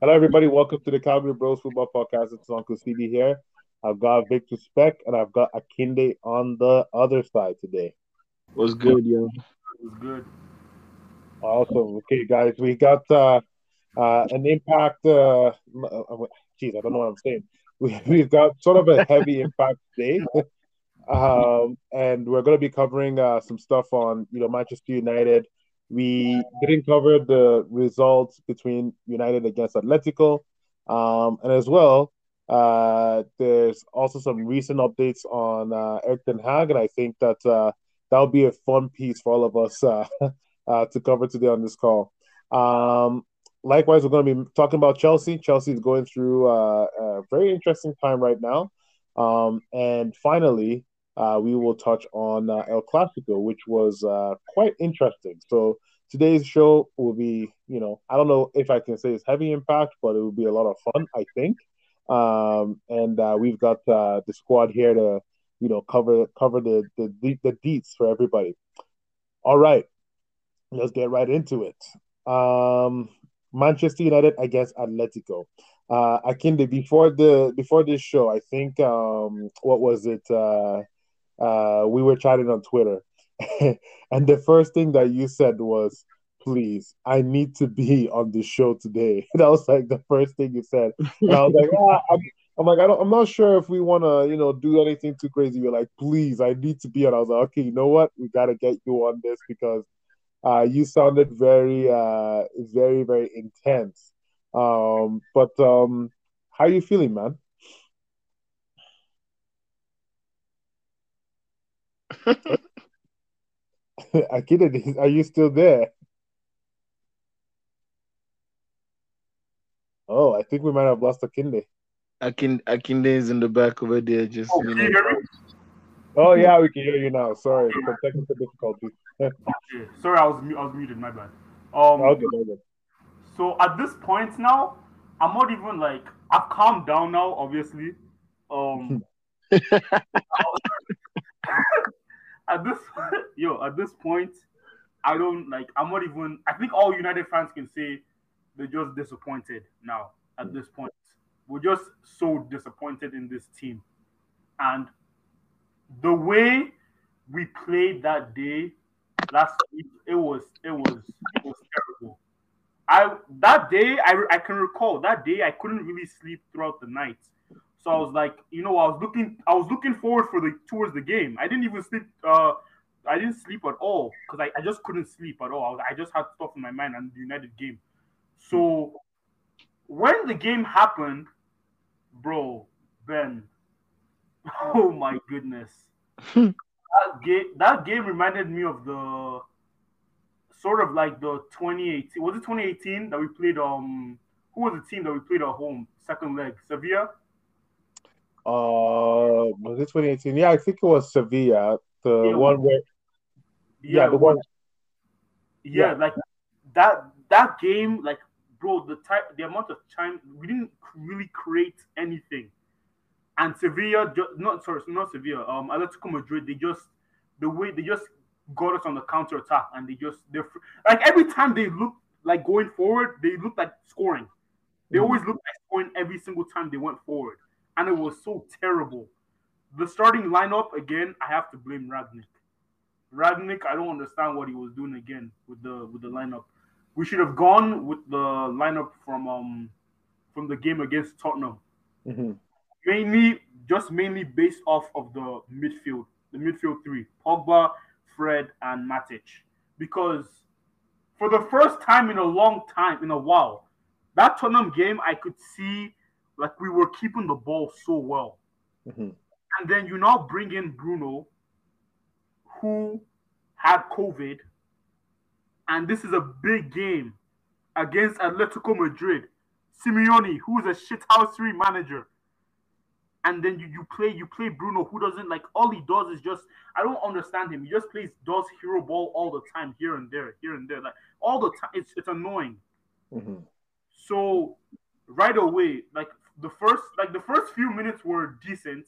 Hello, everybody. Welcome to the Calgary Bros Football Podcast. It's Uncle CD here. I've got Victor Speck and I've got Akinde on the other side today. What's good, yo? What's good? Awesome. Okay, guys, we got uh, uh, an impact. Uh, geez, I don't know what I'm saying. We, we've got sort of a heavy impact day. Um, and we're going to be covering uh, some stuff on, you know, Manchester United. We didn't cover the results between United against Atletico, um, and as well, uh, there's also some recent updates on uh, Erik Ten Hag, and I think that uh, that'll be a fun piece for all of us uh, uh, to cover today on this call. Um, likewise, we're going to be talking about Chelsea. Chelsea is going through uh, a very interesting time right now. Um, and finally, uh, we will touch on uh, El Clasico, which was uh, quite interesting. So today's show will be, you know, I don't know if I can say it's heavy impact, but it will be a lot of fun, I think. Um, and uh, we've got uh, the squad here to, you know, cover cover the the the deets for everybody. All right, let's get right into it. Um, Manchester United against Atletico. Uh, Akinde, before the before this show, I think um, what was it? Uh, uh, we were chatting on Twitter, and the first thing that you said was, "Please, I need to be on the show today." that was like the first thing you said. And I was like, ah, I'm, I'm, like, I don't, I'm not sure if we want to, you know, do anything too crazy. You're like, "Please, I need to be on." I was like, "Okay, you know what? We got to get you on this because uh, you sounded very, uh, very, very intense." Um, but um, how are you feeling, man? Akinde, are you still there? Oh, I think we might have lost Akinde. Akinde, Akinde is in the back over there, just Oh, you can you know. hear me? Oh yeah, we can hear you now. Sorry for technical difficulties. Okay. Sorry, I was I was muted. My bad. Um. okay, okay. So at this point now, I'm not even like I've calmed down now. Obviously. Um. at this yo at this point, I don't like. I'm not even. I think all United fans can say they're just disappointed now. At hmm. this point, we're just so disappointed in this team, and the way we played that day last week, it was it was it was terrible. I that day I, I can recall that day I couldn't really sleep throughout the night. So I was like, you know, I was looking I was looking forward for the towards the game. I didn't even sleep uh I didn't sleep at all because I, I just couldn't sleep at all. I, was, I just had stuff in my mind on the United game. So when the game happened, bro, Ben, oh my goodness. that game that game reminded me of the sort of like the 2018 was it 2018 that we played um who was the team that we played at home second leg Sevilla Uh, was it 2018? Yeah, I think it was Sevilla, the Yeah, one where yeah, the one was- yeah, like that that game like bro the type the amount of time we didn't really create anything. And Sevilla not sorry not Sevilla um Atletico Madrid they just the way they just got us on the counter attack and they just they're like every time they look like going forward they look like scoring. They Mhm. always look like scoring every single time they went forward and it was so terrible the starting lineup again I have to blame Rangnick Rangnick, I don't understand what he was doing again with the with the lineup. We should have gone with the lineup from um from the game against Tottenham. Mhm. Mainly just mainly based off of the midfield, the midfield three, Pogba, Fred, and Matic. Because for the first time in a long time, in a while, that Tottenham game I could see like we were keeping the ball so well. Mhm. And then you now bring in Bruno, who had COVID, and this is a big game against Atletico Madrid. Simeone, who is a shithousery manager, and then you, you play you play Bruno, who doesn't like all he does is just I don't understand him. He just plays does hero ball all the time, here and there, here and there, like all the time. It's it's annoying. Mhm. So right away, like the first like the first few minutes were decent,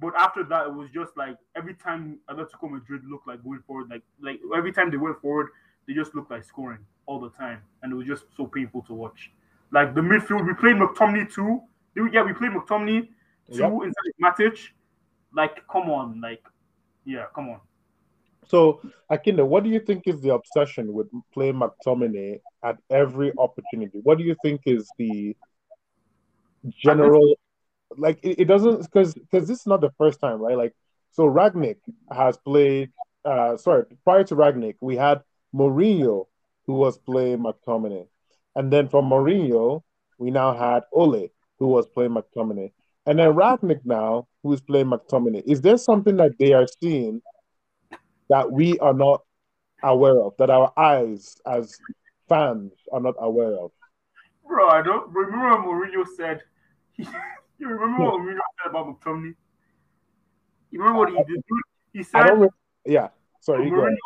but after that it was just like every time Atletico Madrid looked like going forward, like like every time they went forward, they just looked like scoring all the time, and it was just so painful to watch. Like the midfield, we played McTominay too. Yeah, we played McTominay two Yep. of Matic. Like, come on, like, yeah, come on. So, Akinde, what do you think is the obsession with playing McTominay at every opportunity? What do you think is the general like it, it doesn't because because this is not the first time, right? Like so Rangnick has played uh sorry, prior to Rangnick, we had Mourinho who was playing McTominay. And then from Mourinho, we now had Ole who was playing McTominay. And then Rangnick now, who is playing McTominay. Is there something that they are seeing that we are not aware of, that our eyes as fans are not aware of? Bro, I don't remember what Mourinho said. you remember what Mourinho said about McTominay? You remember what he did? He said. Re- yeah, sorry. Mourinho.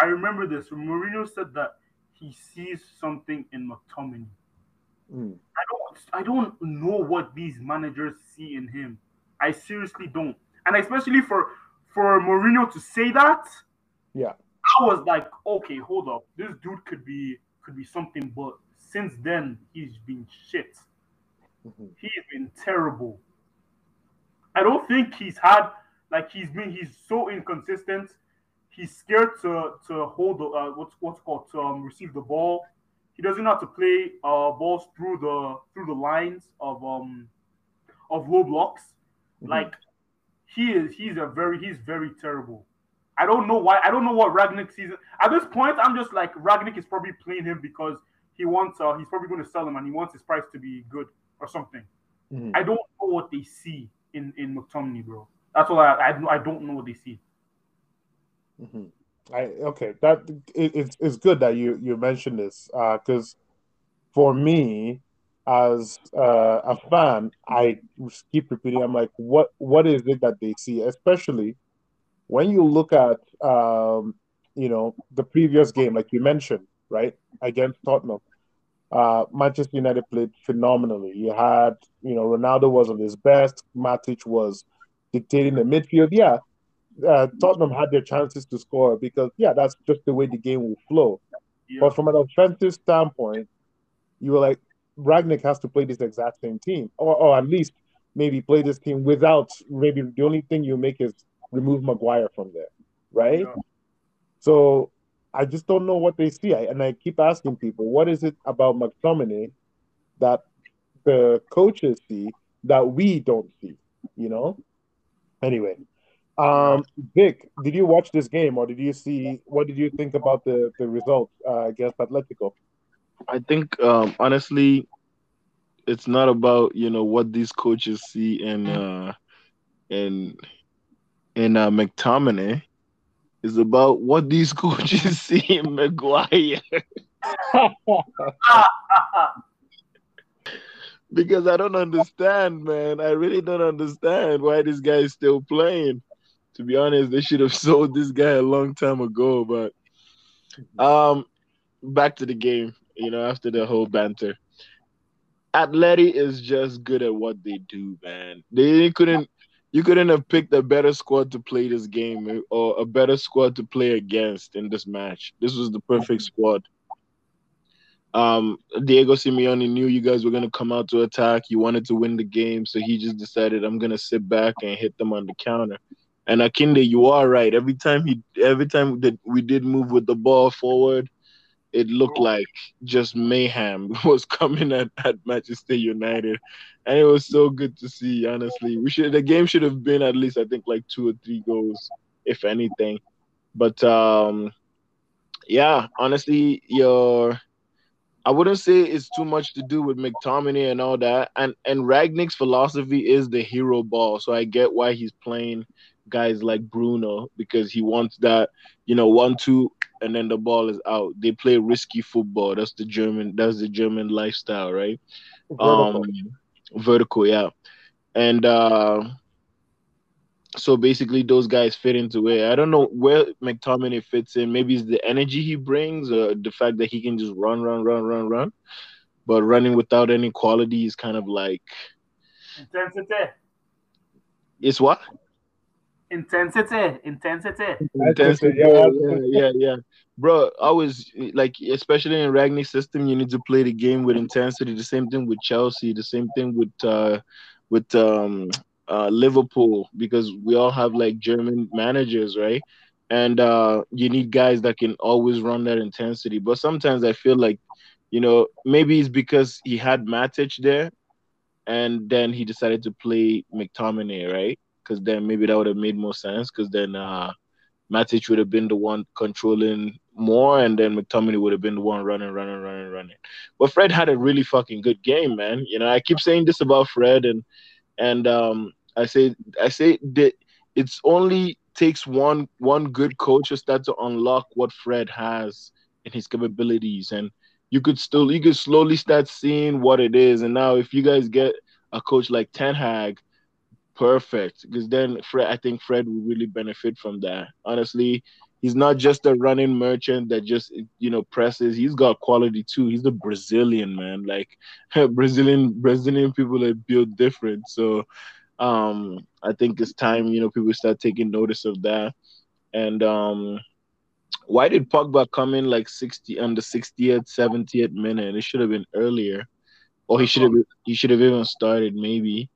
I remember this. Mourinho said that he sees something in McTominay. Mm. I don't I don't know what these managers see in him. I seriously don't. And especially for for Mourinho to say that, Yeah. I was like, okay, hold up. This dude could be could be something, but since then he's been shit. Mhm. He's been terrible. I don't think he's had like he's been he's so inconsistent. He's scared to to hold the uh, what's what's called to um, receive the ball. He doesn't know how to play uh, balls through the through the lines of um of low blocks. Mhm. Like he is he's a very he's very terrible. I don't know why I don't know what Rangnick sees. At this point, I'm just like Rangnick is probably playing him because he wants uh he's probably going to sell him and he wants his price to be good or something. Mhm. I don't know what they see in in McTominay, bro. That's all I I, I don't know what they see. Mhm. I okay. That it, it's it's good that you you mentioned this because for me as uh, a fan, I keep repeating. I'm like, what what is it that they see, especially when you look at um, you know the previous game, like you mentioned, right against Tottenham. Uh, Manchester United played phenomenally. You had, you know, Ronaldo was on his best. Matic was dictating the midfield. Yeah, uh, Tottenham had their chances to score because, yeah, that's just the way the game will flow. Yeah. But from an offensive standpoint, you were like, Rangnick has to play this exact same team, or, or at least maybe play this team without maybe the only thing you make is remove Maguire from there, right? Yeah. So I just don't know what they see. I, and I keep asking people, what is it about McTominay that the coaches see that we don't see? You know? Anyway, um, Vic, did you watch this game or did you see what did you think about the, the result uh, against Atletico? I think um, honestly, it's not about you know what these coaches see in uh, in in uh, McTominay. It's about what these coaches see in Maguire. because I don't understand, man. I really don't understand why this guy is still playing. To be honest, they should have sold this guy a long time ago. But um, back to the game. You know, after the whole banter, Atleti is just good at what they do, man. They couldn't. You couldn't have picked a better squad to play this game or a better squad to play against in this match. This was the perfect squad. Um, Diego Simeone knew you guys were gonna come out to attack. You wanted to win the game, so he just decided I'm gonna sit back and hit them on the counter. And Akinde, you are right. Every time he, every time that we did move with the ball forward, it looked like just mayhem was coming at, at Manchester United, and it was so good to see. Honestly, we should the game should have been at least I think like two or three goals, if anything. But um, yeah, honestly, your I wouldn't say it's too much to do with McTominay and all that. And and Rangnick's philosophy is the hero ball, so I get why he's playing guys like Bruno because he wants that, you know, one two and then the ball is out. They play risky football. That's the German. That's the German lifestyle, right? Um, vertical, yeah. And uh, so basically, those guys fit into it. I don't know where McTominay fits in. Maybe it's the energy he brings, or the fact that he can just run, run, run, run, run. But running without any quality is kind of like Intensity. it's what Intensity, intensity. Intensity, yeah. yeah, yeah, yeah, bro. Always like, especially in Rangnick's system, you need to play the game with intensity. The same thing with Chelsea. The same thing with uh, with um, uh, Liverpool because we all have like German managers, right? And uh, you need guys that can always run that intensity. But sometimes I feel like, you know, maybe it's because he had Matic there, and then he decided to play McTominay, right? Because then maybe that would have made more sense because then uh, Matic would have been the one controlling more, and then McTominay would have been the one running, running, running, running. But Fred had a really fucking good game, man. You know, I keep saying this about Fred, and and um, I say I say that it's only takes one one good coach to start to unlock what Fred has in his capabilities, and you could still you could slowly start seeing what it is. And now, if you guys get a coach like Ten Hag perfect because then Fred, I think Fred will really benefit from that. Honestly, he's not just a running merchant that just you know presses. He's got quality too. He's a Brazilian man. Like Brazilian Brazilian people are built different. So um I think it's time you know people start taking notice of that. And um why did Pogba come in like 60 on the 60th, 70th minute? It should have been earlier. Or he should have he should have even started maybe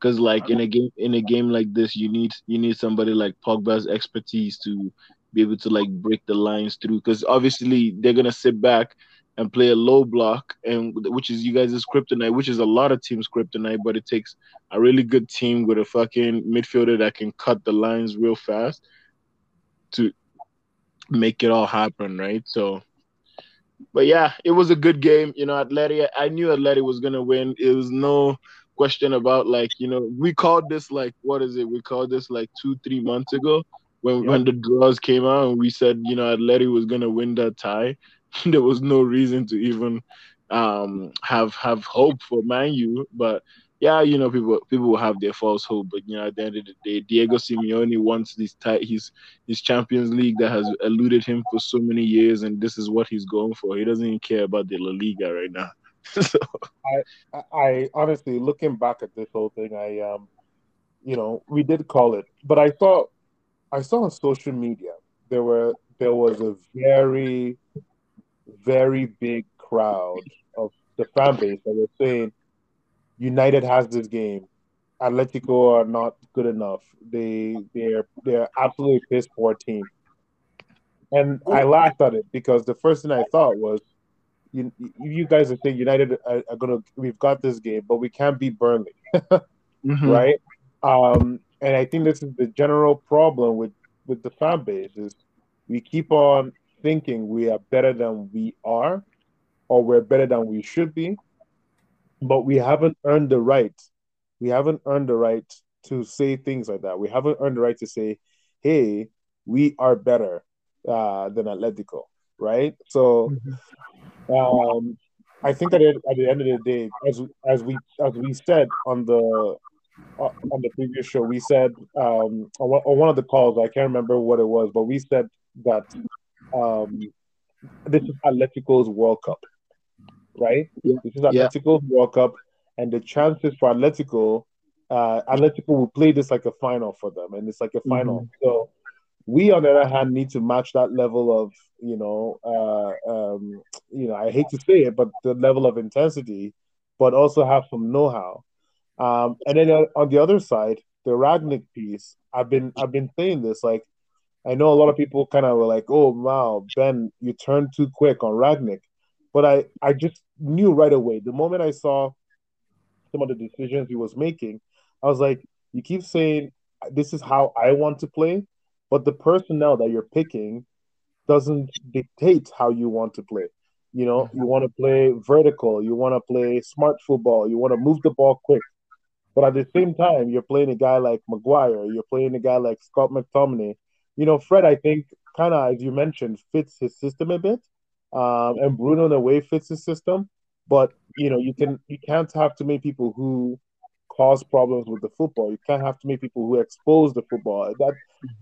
because like in a game in a game like this you need you need somebody like Pogba's expertise to be able to like break the lines through. Because obviously they're gonna sit back and play a low block and which is you guys' kryptonite which is a lot of teams kryptonite but it takes a really good team with a fucking midfielder that can cut the lines real fast to make it all happen right? So but yeah it was a good game. You know Atleti I knew Atleti was gonna win. It was no question about like you know we called this like what is it? We called this like two three months ago when yep. when the draws came out and we said you know Atleti was gonna win that tie. There was no reason to even um have have hope for Man U but yeah you know people people will have their false hope but you know at the end of the day Diego Simeone wants this tie. His his Champions League that has eluded him for so many years and this is what he's going for. He doesn't even care about the La Liga right now so. I, I honestly, looking back at this whole thing, I um, you know, we did call it, but I thought, I saw on social media there were there was a very, very big crowd of the fan base that were saying United has this game. Atletico are not good enough. They they're they're absolutely piss poor team. And I laughed at it because the first thing I thought was you, you guys are saying United are, are, gonna we've got this game, but we can't beat Burnley, mm-hmm. right? Um, and I think this is the general problem with with the fan base is we keep on thinking we are better than we are, or we're better than we should be, but we haven't earned the right. We haven't earned the right to say things like that. We haven't earned the right to say, "Hey, we are better uh, than Atletico." Right? So. Mm-hmm um, I think that at the end of the day, as as we as we said on the uh, on the previous show, we said um, on, on one of the calls, I can't remember what it was, but we said that um, this is Atletico's World Cup, right? Yeah. This is Atletico's yeah. World Cup, and the chances for Atletico, uh, Atletico will play this like a final for them, and it's like a final. Mm-hmm. So we, on the other hand, need to match that level of, you know, uh, um, you know, I hate to say it, but the level of intensity, but also have some know-how. Um, and then on the other side, the Rangnick piece, I've been I've been saying this. Like, I know a lot of people kind of were like, "Oh, wow, Ben, you turned too quick on Rangnick," but I I just knew right away the moment I saw some of the decisions he was making. I was like, "You keep saying this is how I want to play." But the personnel that you're picking doesn't dictate how you want to play. You know, mm-hmm. you want to play vertical, you want to play smart football, you want to move the ball quick. But at the same time, you're playing a guy like Maguire, you're playing a guy like Scott McTominay. You know, Fred, I think, kind of as you mentioned, fits his system a bit, um, and Bruno in a way fits his system. But you know, you can you can't have too many people who cause problems with the football. You can't have too many people who expose the football. That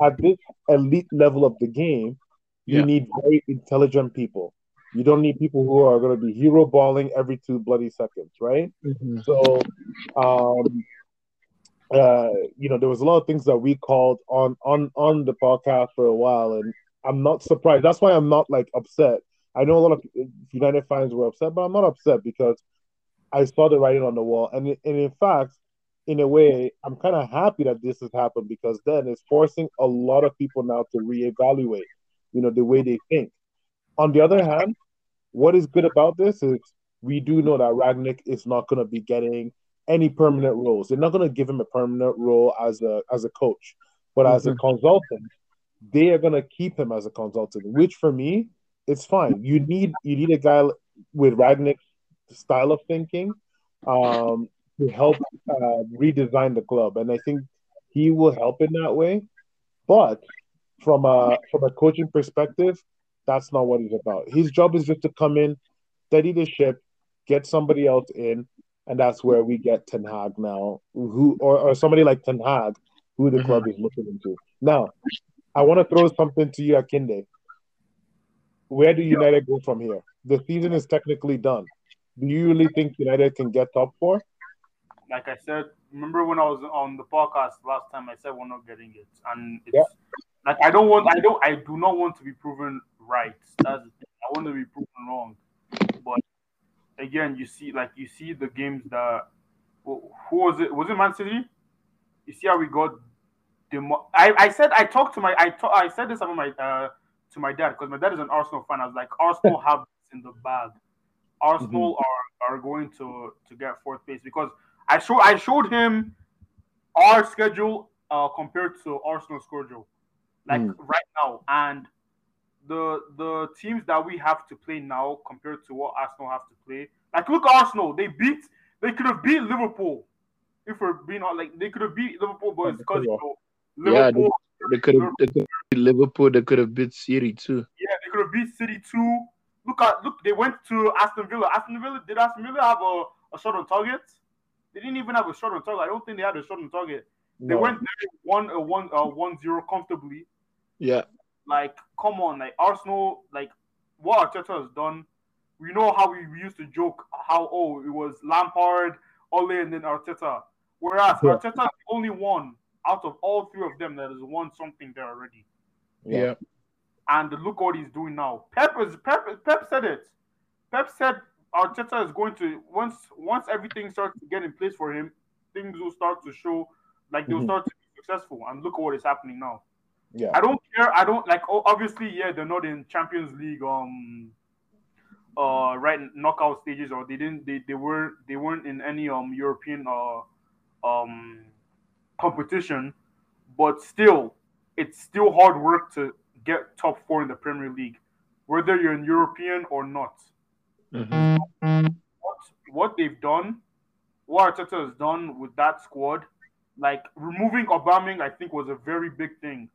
at this elite level of the game, you yeah. need very intelligent people. You don't need people who are going to be hero balling every two bloody seconds, right? Mm-hmm. So, um, uh, you know, there was a lot of things that we called on on on the podcast for a while, and I'm not surprised. That's why I'm not like upset. I know a lot of United fans were upset, but I'm not upset because I saw the writing on the wall, and and in fact, in a way, I'm kind of happy that this has happened because then it's forcing a lot of people now to reevaluate, you know, the way they think. On the other hand, what is good about this is we do know that Rangnick is not going to be getting any permanent roles. They're not going to give him a permanent role as a as a coach, but mm-hmm. as a mm-hmm. consultant, they are going to keep him as a consultant. Which for me, it's fine. You need you need a guy with Rangnick's style of thinking um, to help uh, redesign the club, and I think he will help in that way. But from a from a coaching perspective, that's not what he's about. His job is just to come in, steady the ship, get somebody else in, and that's where we get Ten Hag now, who or, or somebody like Ten Hag, who the mm-hmm. club is looking into. Now, I want to throw something to you, Akinde. Where do United go from here? The season is technically done. Do you really think United can get top four? Like I said, remember when I was on the podcast last time? I said we're not getting it, and it's yeah. like I don't want, I don't, I do not want to be proven right. That's I want to be proven wrong. But again, you see, like you see the games that who was it? Was it Man City? You see how we got demo- I, I said I talked to my I talk, I said this about my uh to my dad because my dad is an Arsenal fan. I was like, Arsenal have this in the bag. Arsenal mm-hmm. are are going to to get fourth place because I show I showed him our schedule uh compared to Arsenal's schedule, like mm. right now, and the the teams that we have to play now compared to what Arsenal have to play. Like look Arsenal, they beat they could have beat Liverpool. If we're being like they could have beat Liverpool, but it's because you know, Liverpool, yeah, they, they could have they could beat Liverpool, they could have beat City too. Yeah, they could have beat City too. Look at look, they went to Aston Villa. Aston Villa did Aston Villa have a, a shot on target? They didn't even have a shot on target. I don't think they had a shot on target. No. They went there one uh, one uh, one zero comfortably. Yeah. Like, come on, like Arsenal, like what Arteta has done. We know how we used to joke how oh it was Lampard, Ole, and then Arteta. Whereas yeah. Arteta the only one out of all three of them that has won something there already. Yeah. And look what he's doing now. Pep is Pep. Pep said it. Pep said Arteta is going to once once everything starts to get in place for him, things will start to show like they'll mm-hmm. start to be successful. And look at what is happening now. Yeah. I don't care. I don't like. Oh, obviously, yeah, they're not in Champions League. Um. Uh, right knockout stages, or they didn't. They, they were they weren't in any um European uh um competition, but still, it's still hard work to get top four in the Premier League, whether you're in European or not. Mm-hmm. What what they've done, what Arteta has done with that squad, like removing Aubameyang, I think was a very big thing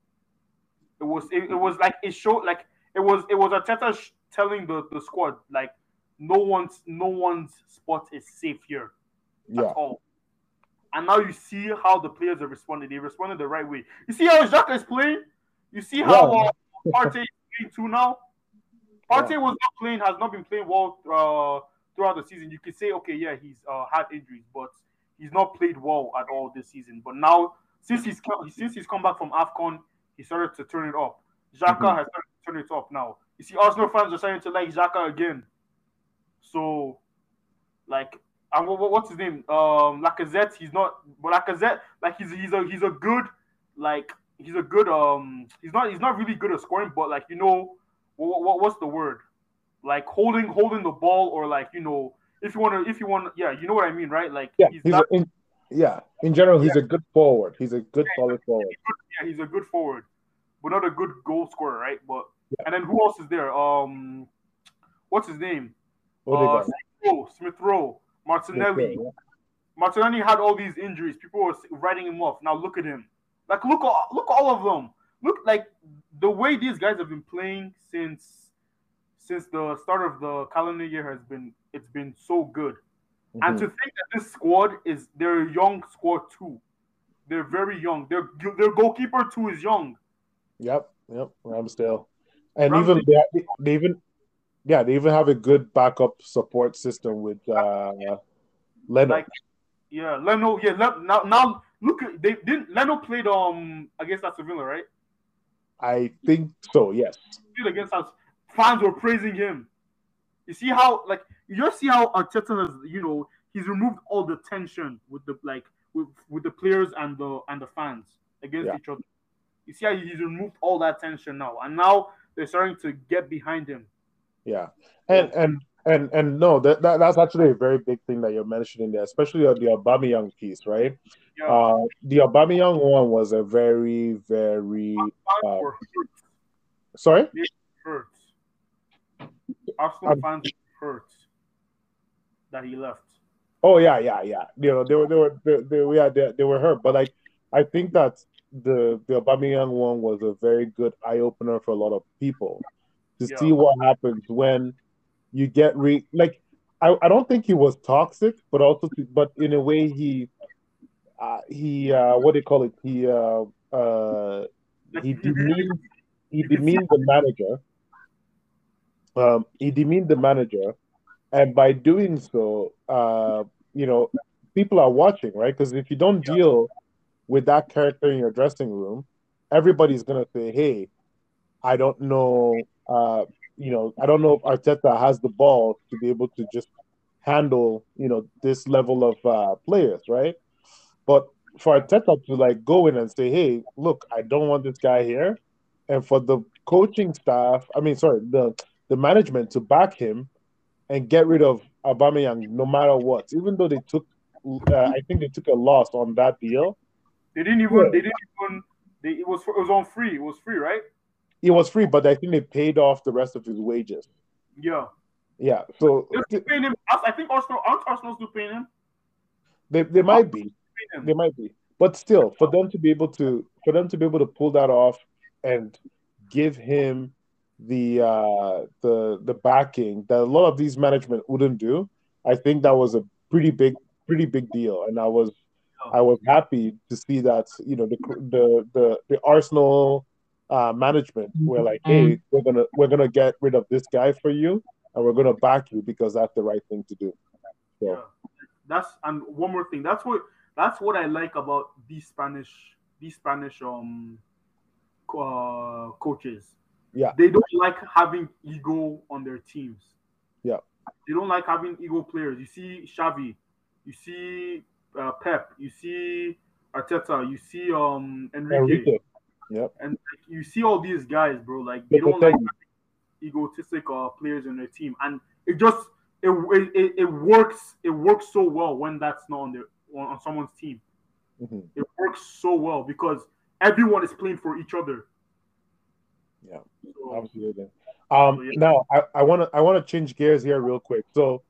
it was it, it was like it showed like it was it was Arteta sh- telling the, the squad like no one's no one's spot is safe here yeah. at all. And now you see how the players have responded. They responded the right way. You see how Xhaka is playing. You see how yeah. uh, Partey is playing too now. Partey yeah. was not playing, has not been playing well uh, throughout the season. You could say, okay, yeah, he's uh, had injuries, but he's not played well at all this season. But now, since he's since he's come back from Afcon, he started to turn it up. Xhaka mm-hmm. has started to turn it up now. You see, Arsenal fans are starting to like Xhaka again. So, like, and what, what's his name? Um, Lacazette. He's not, but Lacazette, like, he's he's a he's a good, like, he's a good um, he's not he's not really good at scoring, but like, you know, what, what what's the word? Like holding holding the ball or like you know, if you want to if you want, yeah, you know what I mean, right? Like, yeah, he's, he's not, a, in, yeah, in general, he's yeah. a good forward. He's a good yeah, solid forward. yeah, he's a good forward, but not a good goal scorer, right? But yeah. and then who else is there? Um, what's his name? Uh, Smith Rowe, Martinelli. Rowe, Martinelli had all these injuries. People were writing him off. Now look at him. Like look, look all of them. Look like the way these guys have been playing since since the start of the calendar year has been. It's been so good. Mm-hmm. And to think that this squad is they're a young squad too. They're very young. Their their goalkeeper too is young. Yep, yep, Ramsdale, and Ramsdale. even they, they, even yeah they even have a good backup support system with uh Leno. Like, yeah, Leno. Yeah, now now look they didn't Leno played um against Aston Villa, right? I think so. Yes. Against us. Fans were praising him. You see how like you just see how Arteta has you know he's removed all the tension with the like with, with the players and the and the fans against Yeah. each other. You see how he's removed all that tension now, and now they're starting to get behind him. Yeah, and and and and no, that, that that's actually a very big thing that you're mentioning there, especially on the Aubameyang piece, right? Yeah, Uh, the Aubameyang one was a very very uh, sorry. hurt. Arsenal Um, fans hurt that he left. Oh yeah, yeah, yeah. You know, they were they were they, they yeah they, they were hurt, but like I think that the the Aubameyang one was a very good eye opener for a lot of people to Yeah. see what happens when you get re like I, I don't think he was toxic, but also but in a way he uh, he uh, what do you call it? He uh, uh, he demeaned he you can see- demeaned the manager. Um, he demeaned the manager, and by doing so, uh, you know, people are watching, right? Because if you don't deal with that character in your dressing room, everybody's gonna say, "Hey, I don't know, uh, you know, I don't know if Arteta has the ball to be able to just handle, you know, this level of uh, players, right?" But for Arteta to like go in and say, "Hey, look, I don't want this guy here," and for the coaching staff, I mean, sorry, the the management to back him and get rid of Aubameyang no matter what, even though they took, uh, I think they took a loss on that deal. They didn't even. Yeah. They didn't even. They, it was it was on free. It was free, right? It was free, but I think they paid off the rest of his wages. Yeah. Yeah, so paying him. I think Arsenal aren't Arsenal still paying him. they, they might be, they might be, but still, for them to be able to, for them to be able to pull that off and give him the uh the the backing that a lot of these management wouldn't do, I think that was a pretty big, pretty big deal, and I was I was happy to see that you know the the the, the Arsenal uh, management were like, hey, we're gonna we're gonna get rid of this guy for you, and we're gonna back you because that's the right thing to do. So Yeah. That's and one more thing. That's what that's what I like about these Spanish these Spanish um uh, coaches. Yeah. They don't like having ego on their teams. Yeah. They don't like having ego players. You see Xavi, you see uh, Pep, you see Arteta, you see um Enrique, Enrique, yep, and like, you see all these guys, bro. Like they don't like egotistic uh, players in their team, and it just it, it, it, works it works so well when that's not on their on, on someone's team. Mhm. It works so well because everyone is playing for each other. Yeah. So, absolutely. Um, yeah. now I, I want to I want to change gears here real quick. So,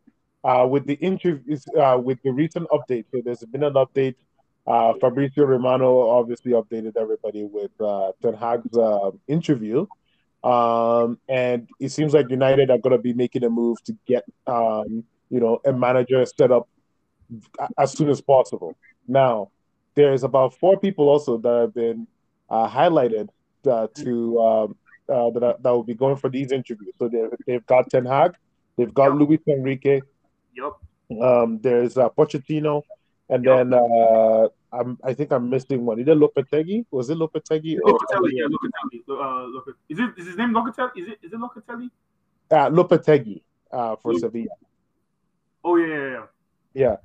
uh, with the interviews, uh, with the recent update, so there's been an update. Uh, Fabrizio Romano obviously updated everybody with uh, Ten Hag's uh, interview, um, and it seems like United are going to be making a move to get um, you know a manager set up as soon as possible. Now, there's about four people also that have been uh, highlighted uh, to um, uh, that, are, that will be going for these interviews. So they, they've got Ten Hag, they've got Luis Enrique, yep. um, there's uh, Pochettino, and Yeah. then uh, I'm, I think I'm missing one. Is Either Lopetegui? Was it Lopetegui? Or, Locatelli, yeah, Locatelli. Uh, Loc- is it is his name Locatelli? Is it is it Locatelli? uh, Lopetegui uh, for Yeah. Sevilla. Oh yeah, yeah, yeah. Yeah.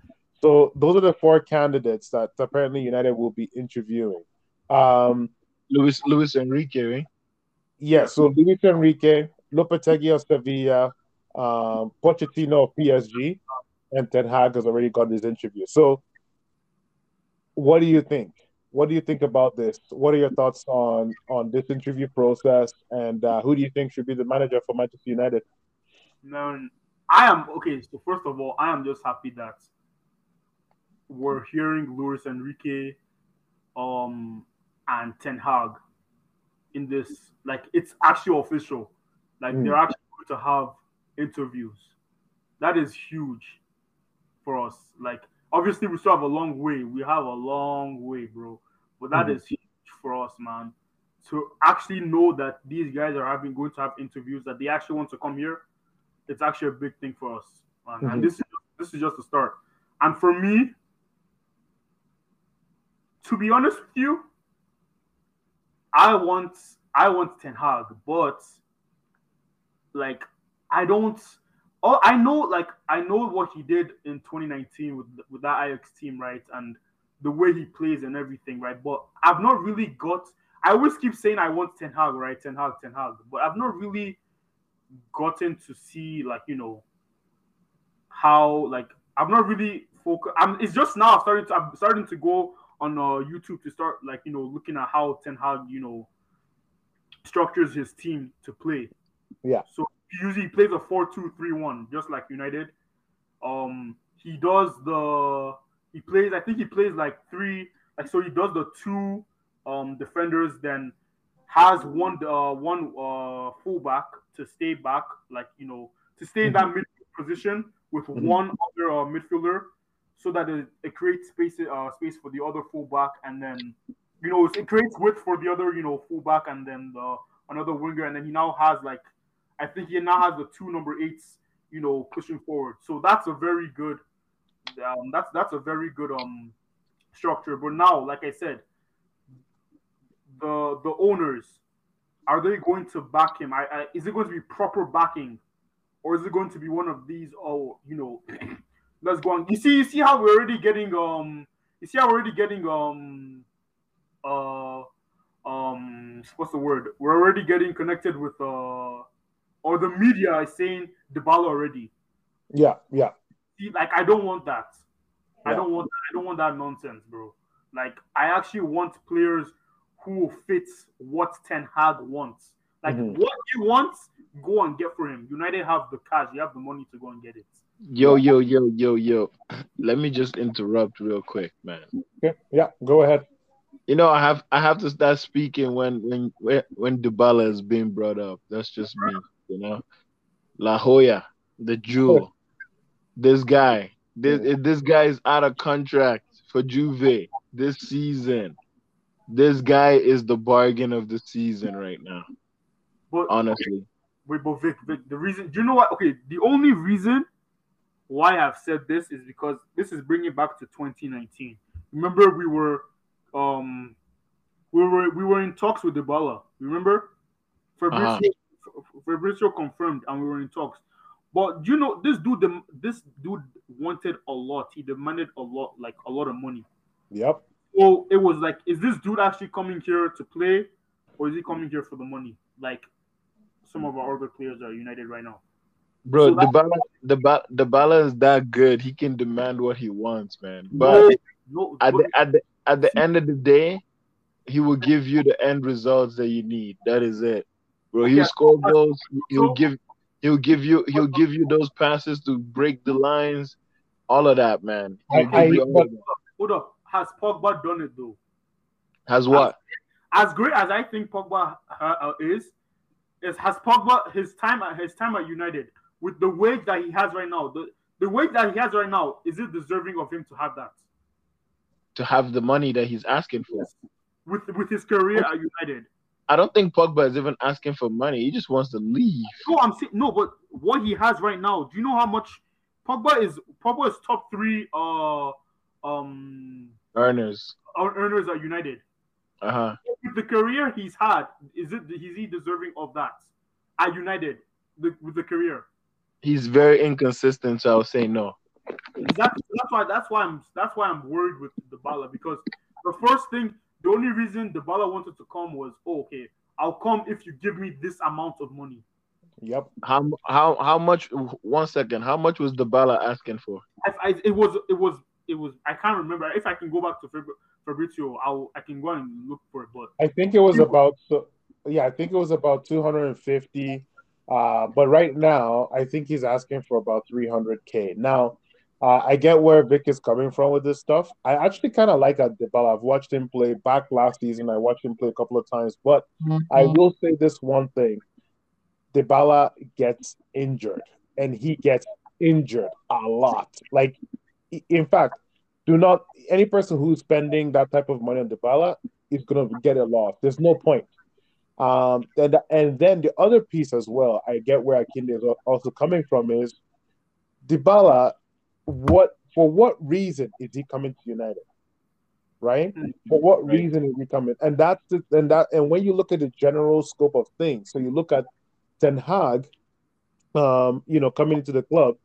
So those are the four candidates that apparently United will be interviewing. Um, Luis Luis Enrique, right? Yeah, so Luis Enrique, Lopetegui of Sevilla, um, Pochettino of PSG, and Ten Hag has already got his interview. So, what do you think? What do you think about this? What are your thoughts on on this interview process? And uh, who do you think should be the manager for Manchester United? Now, I am okay. So first of all, I am just happy that we're hearing Luis Enrique, um, and Ten Hag in this. Like it's actually official. Like Mm. they're actually going to have interviews. That is huge for us. Like obviously we still have a long way. We have a long way, bro. But that Mhm. is huge for us, man. To actually know that these guys are having going to have interviews that they actually want to come here it's actually a big thing for us, man. Mhm. And this is this is just the start. And for me, to be honest with you, I want I want Ten Hag, but like I don't. Oh, I know, like I know what he did in 2019 with with that Ajax team, right, and the way he plays and everything, right. But I've not really got. I always keep saying I want Ten Hag, right, Ten Hag, Ten Hag, but I've not really gotten to see like you know how like I'm not really focused. I'm. It's just now starting to. I'm starting to go on uh, YouTube to start like you know looking at how Ten Hag you know structures his team to play. Yeah. So usually plays a 4-2-3-1, just like United. Um, he does the he plays. I think he plays like three. Like so, he does the two um defenders, then has one uh one uh fullback to stay back, like you know, to stay in that mid position with Mhm. one other uh, midfielder, so that it, it creates space uh space for the other fullback, and then you know it creates width for the other you know fullback, and then the another winger, and then he now has like I think he now has the two number eights, you know, pushing forward. So that's a very good. Um, that's that's a very good um structure. But now, like I said, the the owners are they going to back him? I, I is it going to be proper backing, or is it going to be one of these? Oh, you know, let's go on. You see, you see how we're already getting um. You see how we're already getting um. Uh, um, what's the word? We're already getting connected with uh, or the media is saying Dybala already. Yeah, yeah. See, like I don't want that. I don't want that. I don't want that nonsense, bro. Like I actually want players who fit what Ten Hag wants. Like Mhm. what he wants, go and get for him. United have the cash, you have the money to go and get it. Yo, yo, yo, yo, yo. Let me just interrupt real quick, man. Okay. Yeah, go ahead. You know, I have I have to start speaking when when when, when Dybala is being brought up. That's just me, you know. La Joya, the jewel. This guy, this this guy is out of contract for Juve this season. This guy is the bargain of the season right now. But Honestly, wait, but Vic, Vic, the reason do you know what? Okay, the only reason why I've said this is because this is bringing back to 2019. Remember, we were um we were we were in talks with Dybala. Remember, Fabrizio Uh-huh. Fabrizio confirmed, and we were in talks. But you know, this dude, this dude wanted a lot. He demanded a lot, like a lot of money. Yep. So it was like, is this dude actually coming here to play, or is he coming here for the money? Like some of our other players are United right now. bro, So that- Dybala, Dybala, Dybala is that good. He can demand what he wants, man. But no, no, at but- the, at the at the end of the day, he will give you the end results that you need. That is it, bro. He'll Yeah. score goals. He'll give he'll give you he'll give you those passes to break the lines, all of that, man. I- I- all but- hold up, has Pogba done it though? Has what? As great as I think Pogba uh, uh, is, is has Pogba his time at his time at United with the wage that he has right now, the the wage that he has right now, is it deserving of him to have that? To have the money that he's asking for. With with his career at United. I don't think Pogba is even asking for money. He just wants to leave. No, I'm saying no, but what he has right now, do you know how much Pogba is Pogba is top three uh um Earners. earners at United. Uh huh. With the career he's had, is it is he deserving of that at United the, with the career? He's very inconsistent, so I would say no. That's that's why that's why I'm that's why I'm worried with Dybala because the first thing, the only reason Dybala wanted to come was, oh, okay, I'll come if you give me this amount of money. Yep. How how how much? One second. How much was Dybala asking for? I, I, it was it was it was I can't remember if I can go back to Fabrizio, I'll I can go and look for it, but I think it was about yeah, I think it was about 250. Uh, but right now, I think he's asking for about 300k. Now, uh, I get where Vic is coming from with this stuff. I actually kind of like Dybala. I've watched him play back last season. I watched him play a couple of times, but I will say this one thing: Dybala gets injured, and he gets injured a lot. Like, in fact, do not any person who's spending that type of money on Dybala is going to get a loss. There's no point. Um, and and then the other piece as well, I get where Akinde is also coming from is Dybala. What for? What reason is he coming to United? right? For what reason is he coming? And that's the, and that and when you look at the general scope of things, so you look at Ten Hag, um, you know, coming into the club,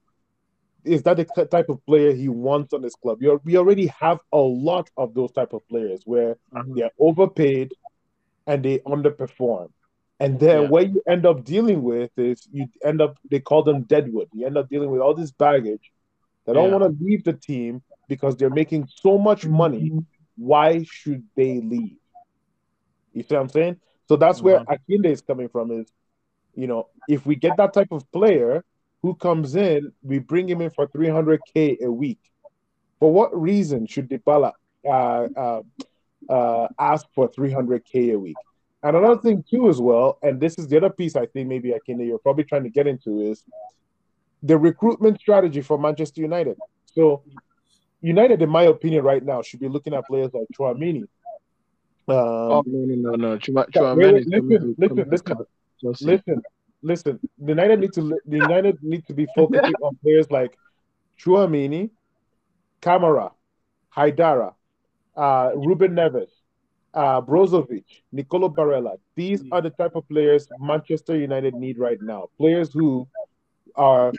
is that the type of player he wants on this club? you we already have a lot of those type of players where uh-huh. they're overpaid and they underperform. And then yeah. what you end up dealing with is you end up they call them deadwood. You end up dealing with all this baggage. They don't yeah. want to leave the team because they're making so much money. Why should they leave? You see what I'm saying? So that's where uh-huh. Akinde is coming from. Is you know if we get that type of player who comes in, we bring him in for 300k a week. For what reason should Dybala uh, uh, uh, ask for 300k a week? And another thing too, as well, and this is the other piece I think maybe can you're probably trying to get into is the recruitment strategy for Manchester United. So United, in my opinion, right now should be looking at players like Tchouameni. Um, oh no no no. Listen, listen, listen, listen, listen, listen. The United need to the United need to be focusing on players like Tchouameni, Kamara, Haidara, uh, Ruben Neves, uh, Brozovic, Nicolo Barella. These are the type of players Manchester United need right now. Players who are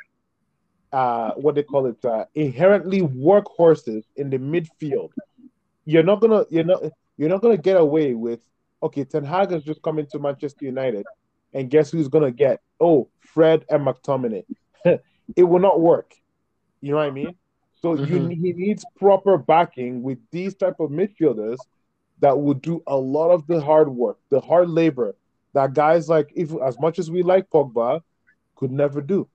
uh, what they call it, uh, inherently workhorses in the midfield. You're not gonna, you're not, you're not gonna get away with. Okay, Ten Hag has just come into Manchester United, and guess who's gonna get? Oh, Fred and McTominay. it will not work. You know what I mean? So mm-hmm. you he needs proper backing with these type of midfielders that will do a lot of the hard work, the hard labor that guys like, if as much as we like Pogba, could never do.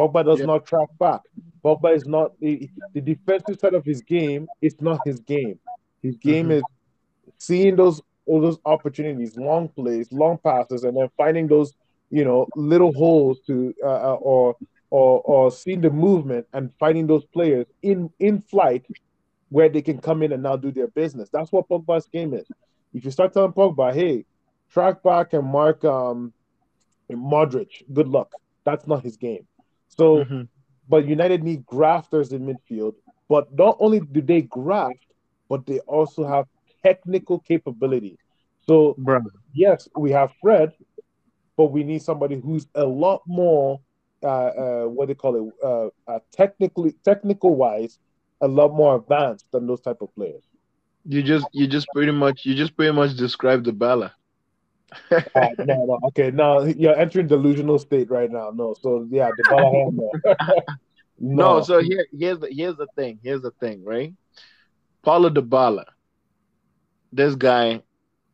Pogba does yeah. not track back. Pogba is not the, the, defensive side of his game. It's not his game. His game mm-hmm. is seeing those all those opportunities, long plays, long passes, and then finding those you know little holes to uh, uh or or or seeing the movement and finding those players in in flight where they can come in and now do their business. That's what Pogba's game is. If you start telling Pogba, hey, track back and mark um Modric, good luck. That's not his game. So, mm-hmm. but United need grafters in midfield. But not only do they graft, but they also have technical capability. So, yes, we have Fred, but we need somebody who's a lot more, uh, uh, what do they call it, uh, uh, technically, technical wise, a lot more advanced than those type of players. You just, you just pretty much, you just pretty much described Dybala uh, no, no, okay, no, you're entering delusional state right now. No, so yeah, the no. no, so here, here's the here's the thing. Here's the thing, right? Paulo Dybala, this guy,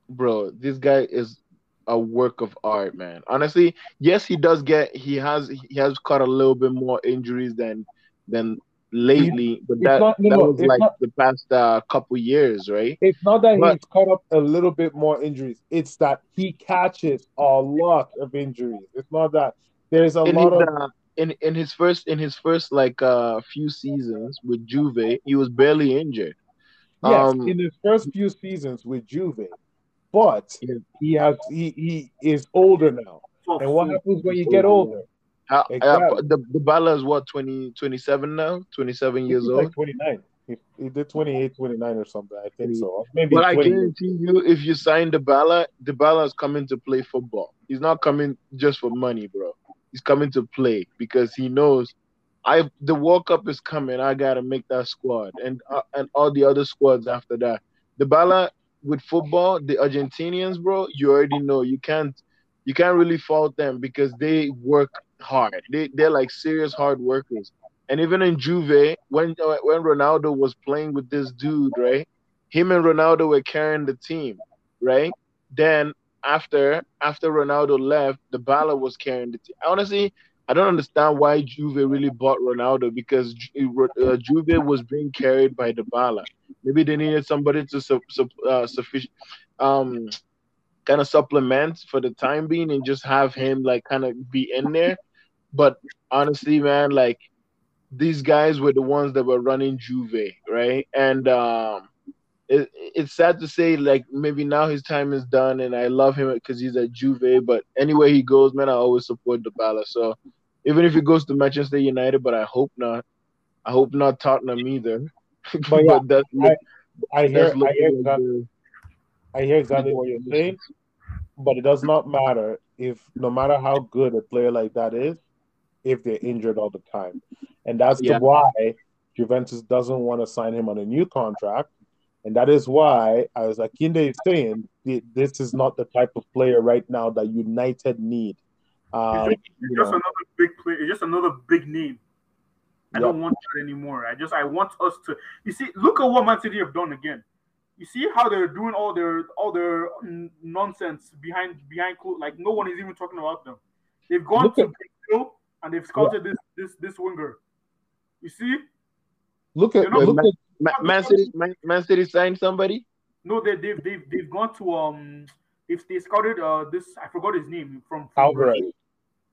bro, this guy is a work of art, man. Honestly, yes, he does get he has he has caught a little bit more injuries than than lately, but that, not, no, that was like not, the past uh, couple years, right? It's not that but, he's caught up a little bit more injuries. It's that he catches a lot of injuries. It's not that there's a lot his, of uh, in in his first in his first like uh few seasons with Juve, he was barely injured. Yes, um, in his first few seasons with Juve, but yeah. he has he he is older now. And what happens when you get older? Exactly. uh, the Dybala is what 20, 27 now, twenty seven years old. Like twenty nine. He, he did 28, 29 or something. I think so. Maybe. But 20. I guarantee you, if you sign Dybala, the Bala is coming to play football. He's not coming just for money, bro. He's coming to play because he knows. I the World Cup is coming. I gotta make that squad and uh, and all the other squads after that. Dybala with football, the Argentinians, bro. You already know you can't you can't really fault them because they work hard. They they're like serious hard workers. And even in Juve, when when Ronaldo was playing with this dude, right? Him and Ronaldo were carrying the team, right? Then after after Ronaldo left, Dybala was carrying the team. Honestly, I don't understand why Juve really bought Ronaldo because uh, Juve was being carried by Dybala. Maybe they needed somebody to su- su- uh, sufficient um kind of supplement for the time being and just have him like kind of be in there. But honestly, man, like these guys were the ones that were running Juve, right? And um, it, it's sad to say, like maybe now his time is done, and I love him because he's at Juve. But anywhere he goes, man, I always support Dybala. So even if he goes to Manchester United, but I hope not. I hope not Tottenham either. But, yeah, but I, I hear, I hear, exactly, I hear exactly what you're saying, but it does not matter if, no matter how good a player like that is, if they're injured all the time, and that's Yeah. why Juventus doesn't want to sign him on a new contract, and that is why, as Akinde is saying, this is not the type of player right now that United need. Um, It's you just another big player. It's just another big name. I Yeah. don't want that anymore. I just I want us to. You see, look at what Man City have done again. You see how they're doing all their all their nonsense behind behind clo- like no one is even talking about them. They've gone Look to at- Brazil and they've scouted this this this winger. You see, look at you look at Ma- Man City, Man, Man City signed somebody. no, they they've they've they've gone to um if they scouted uh this I forgot his name from, from Alvarez.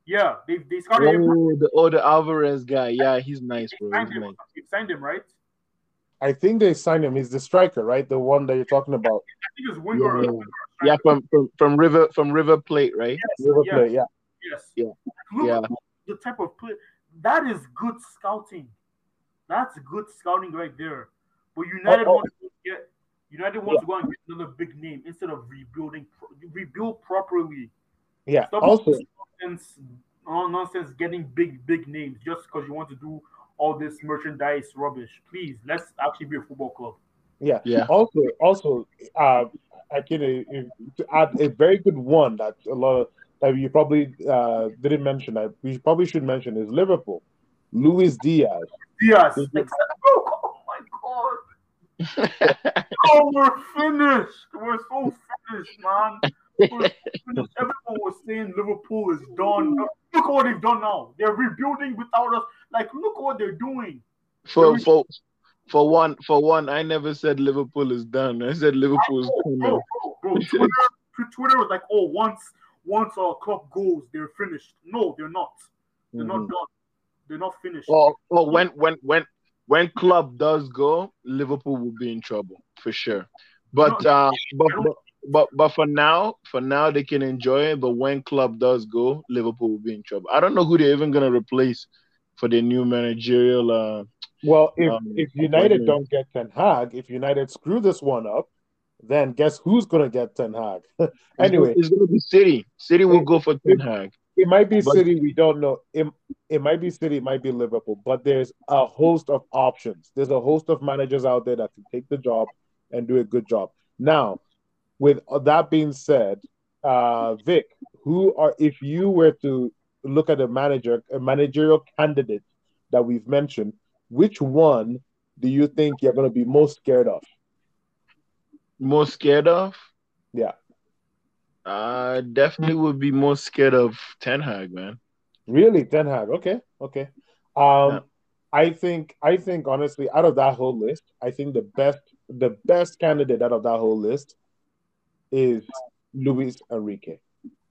Yeah, they they scouted him. Oh, the oh, the Alvarez guy. Yeah, he's nice, bro. signed He's him. nice. They signed him, right? I think they signed him. He's the striker, right? The one that you're talking about. I think it's winger. Yeah. winger Yeah, from from from River from River Plate, right? Yes, River yes. Plate, yeah. Yes. Yeah. Look Yeah. At the type of play. That is good scouting. That's good scouting right there. But United Oh, oh. wants to get United wants to go and get another big name instead of rebuilding. Rebuild properly. Yeah. Stop Also, nonsense, nonsense getting big big names just because you want to do all this merchandise rubbish. Please, let's actually be a football club. Yeah. Yeah. Also, also, uh, I can uh, add a very good one that a lot of that you probably uh, didn't mention that we probably should mention is Liverpool. Luis Diaz. Diaz, oh my god. Oh, we're finished. We're so finished, man. Finished. Everyone was saying Liverpool is done. Look what they've done now. They're rebuilding without us. Like, look what they're doing. for for for one for one, I never said Liverpool is done. I said Liverpool is Bro, coming. bro, bro, bro. Twitter, Twitter was like, oh, once once our club goes, they're finished. No, they're not. They're not Mhm. done. They're not finished. Oh, oh, when when when when club does go, Liverpool will be in trouble for sure. But No, uh, but, but but but for now, for now they can enjoy it. But when club does go, Liverpool will be in trouble. I don't know who they're even gonna replace for their new managerial. Uh, Well, if Um, if United don't get Ten Hag, if United screw this one up, then guess who's gonna get Ten Hag? anyway, it's gonna be City. City will go for Ten Hag. It might be But- City, we don't know. It, it might be City, it might be Liverpool, but there's a host of options. There's a host of managers out there that can take the job and do a good job. Now, with that being said, uh, Vic, who are if you were to look at a manager, a managerial candidate that we've mentioned, which one do you think you're going to be most scared of? Most scared of? Yeah. I definitely would be most scared of Ten Hag, man. Really, Ten Hag. Okay, okay. Um, Yeah. I think, I think honestly, out of that whole list, I think the best, the best candidate out of that whole list is Luis Enrique.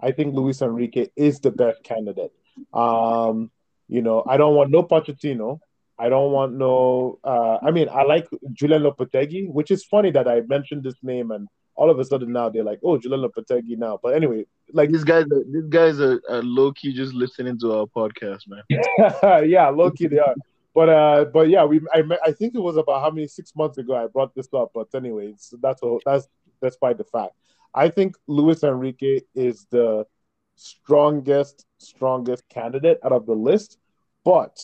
I think Luis Enrique is the best candidate. Um, you know, I don't want no Pochettino. I don't want no. Uh, I mean, I like Julian Lopetegui, which is funny that I mentioned this name and all of a sudden now they're like, oh, Julian Lopetegui now. But anyway, like These guys are these guys are, are low key just listening to our podcast, man. yeah, low key they are. But uh, but yeah, we I I think it was about how many six months ago I brought this up. But anyway, it's, that's a, that's despite the fact. I think Luis Enrique is the strongest strongest candidate out of the list, but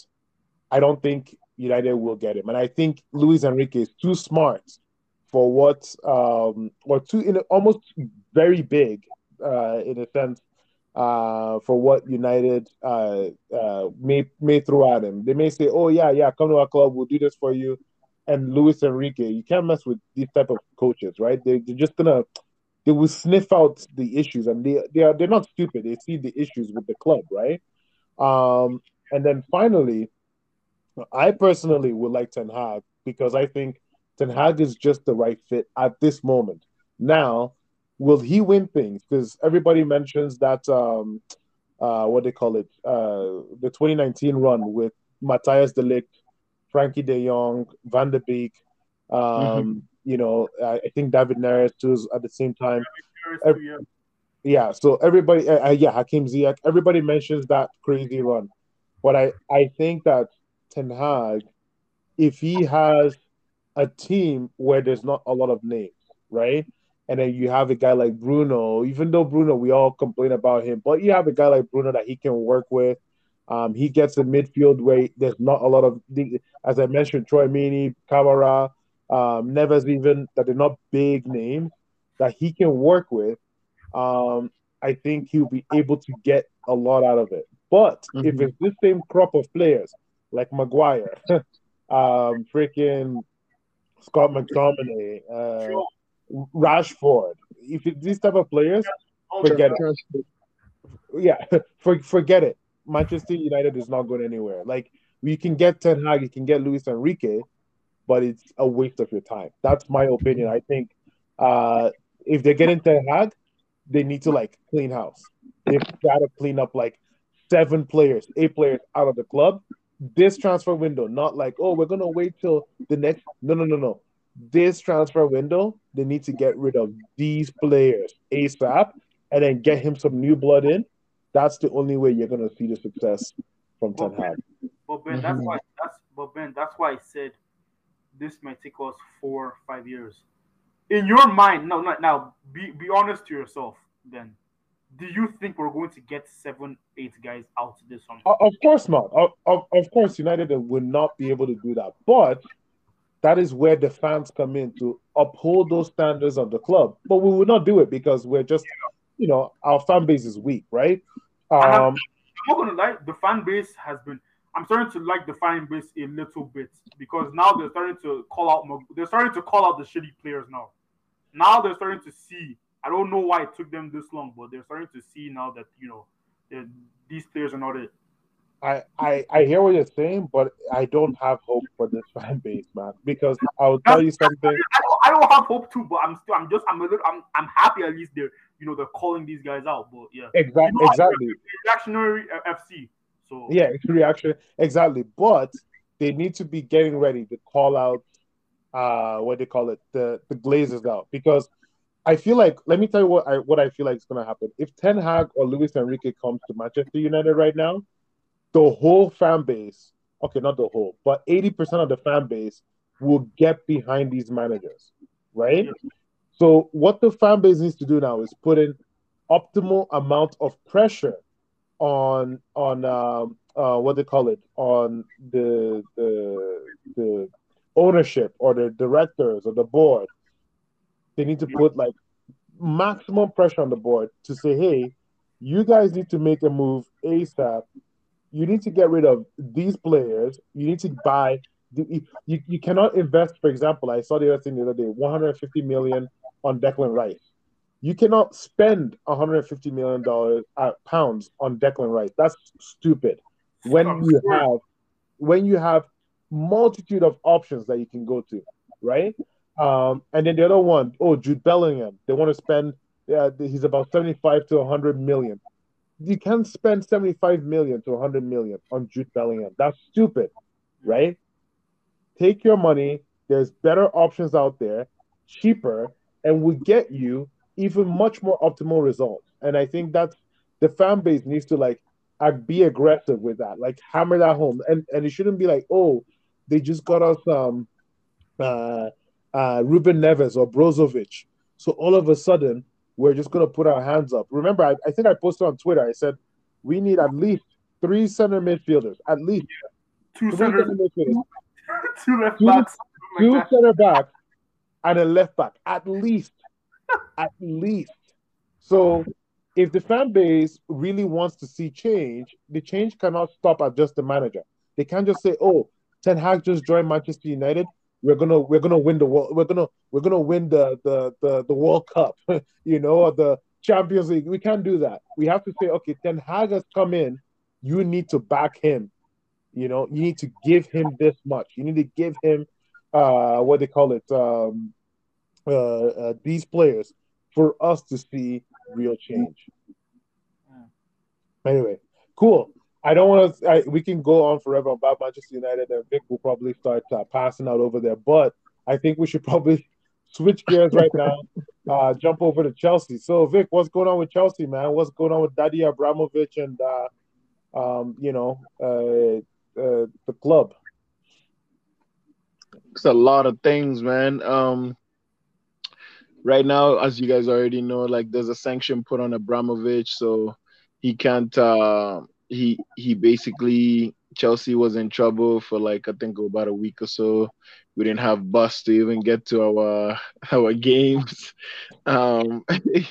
I don't think United will get him. And I think Luis Enrique is too smart for what um or too in almost very big uh in a sense uh, for what United uh, uh, may may throw at him. They may say, "Oh yeah, yeah, come to our club, we'll do this for you." And Luis Enrique, you can't mess with these type of coaches, right? They, they're just gonna they will sniff out the issues, and they they are they're not stupid. They see the issues with the club, right? Um, and then finally, I personally would like Ten Hag because I think Ten Hag is just the right fit at this moment. Now, will he win things? Because everybody mentions that um, uh, what they call it, uh, the 2019 run with Matthias De Ligt, Frankie De Jong, Van de Beek. Um, You know, I, think David Neres too is at the same time. Ev- Yeah. Yeah, so everybody, uh, uh, yeah, Hakim Ziyech, everybody mentions that crazy run, but I, I think that Ten Hag, if he has a team where there's not a lot of names, right? And then you have a guy like Bruno, even though Bruno, we all complain about him, but you have a guy like Bruno that he can work with. Um, he gets a midfield where there's not a lot of, as I mentioned, Tchouameni, Kamara, um, Neves, even that they're not big names that he can work with. Um, I think he'll be able to get a lot out of it. But mm-hmm. if it's the same crop of players like Maguire, um, freaking Scott McTominay, uh, Rashford, if it's these type of players, forget it. Yeah, for, forget it. Manchester United is not going anywhere. Like you can get Ten Hag, you can get Luis Enrique, but it's a waste of your time. That's my opinion. I think uh, if they're getting Ten Hag, they need to like clean house. They've got to clean up like seven players, eight players out of the club. This transfer window, not like, oh, we're gonna wait till the next. No, no, no, no. This transfer window, they need to get rid of these players ASAP and then get him some new blood in. That's the only way you're gonna see the success from Ten Hag. But Ben, that's why that's but Ben, that's why I said this might take us four, five years. In your mind, no, not now. Be be honest to yourself. Then do you think we're going to get seven, eight guys out of this summer? Of course not. Of, of, of course, United would not be able to do that. But that is where the fans come in to uphold those standards of the club. But we will not do it because we're just, you know, our fan base is weak, right? Um, I'm, I'm not gonna lie, the fan base has been. I'm starting to like the fan base a little bit because now they're starting to call out. They're starting to call out the shitty players now. Now they're starting to see I don't know why it took them this long, but they're starting to see now that you know these players are not it. I, I I hear what you're saying, but I don't have hope for this fan base, man. Because I'll tell you something. I don't, I don't have hope too, but I'm still I'm just I'm a little I'm I'm happy at least they're you know they're calling these guys out. But yeah, exactly, you know, exactly. Reactionary FC. So yeah, it's reaction exactly. But they need to be getting ready to call out uh what do they call it the the Glazers out because I feel like let me tell you what I what I feel like is going to happen. If Ten Hag or Luis Enrique comes to Manchester United right now, the whole fan base, okay, not the whole, but eighty percent of the fan base will get behind these managers, right? So what the fan base needs to do now is put in optimal amount of pressure on on um, uh, what they call it on the the the ownership or the directors or the board they need to put like maximum pressure on the board to say, hey, you guys need to make a move ASAP. You need to get rid of these players. You need to buy. You, you cannot invest, for example, I saw the other thing the other day 150 million on Declan Rice. You cannot spend 150 million dollars uh, pounds on Declan Rice. That's stupid. When you have when you have multitude of options that you can go to, right? Um, and then the other one, oh, Jude Bellingham. They want to spend. Yeah, he's about seventy-five to hundred million. You can't spend seventy-five million to hundred million on Jude Bellingham. That's stupid, right? Take your money. There's better options out there, cheaper, and will get you even much more optimal results. And I think that's the fan base needs to like be aggressive with that, like hammer that home. And and it shouldn't be like, oh, they just got us um uh uh, Ruben Neves or Brozovic. So all of a sudden, we're just going to put our hands up. Remember, I, I, think I posted on Twitter, I said, we need at least three center midfielders, at least. Two center, center midfielders. two left two, backs. Two like center backs and a left back, at least. at least. So if the fan base really wants to see change, the change cannot stop at just the manager. They can't just say, oh, Ten Hag just joined Manchester United we're gonna we're gonna win the world we're gonna we're gonna win the the the, the World Cup, you know, or the Champions League. We can't do that. We have to say, okay, Ten Hag has come in. You need to back him. You know, you need to give him this much. You need to give him uh what they call it, um uh, uh these players for us to see real change. Anyway, cool. I don't want to. We can go on forever about Manchester United, and Vic will probably start uh, passing out over there. But I think we should probably switch gears right now, uh, jump over to Chelsea. So, Vic, what's going on with Chelsea, man? What's going on with Daddy Abramovich and uh, um, you know uh, uh, the club? it's a lot of things, man. Um, right now, as you guys already know, like there's a sanction put on Abramovich, so he can't. He he basically Chelsea was in trouble for like I think about a week or so. We didn't have bus to even get to our our games. Um, we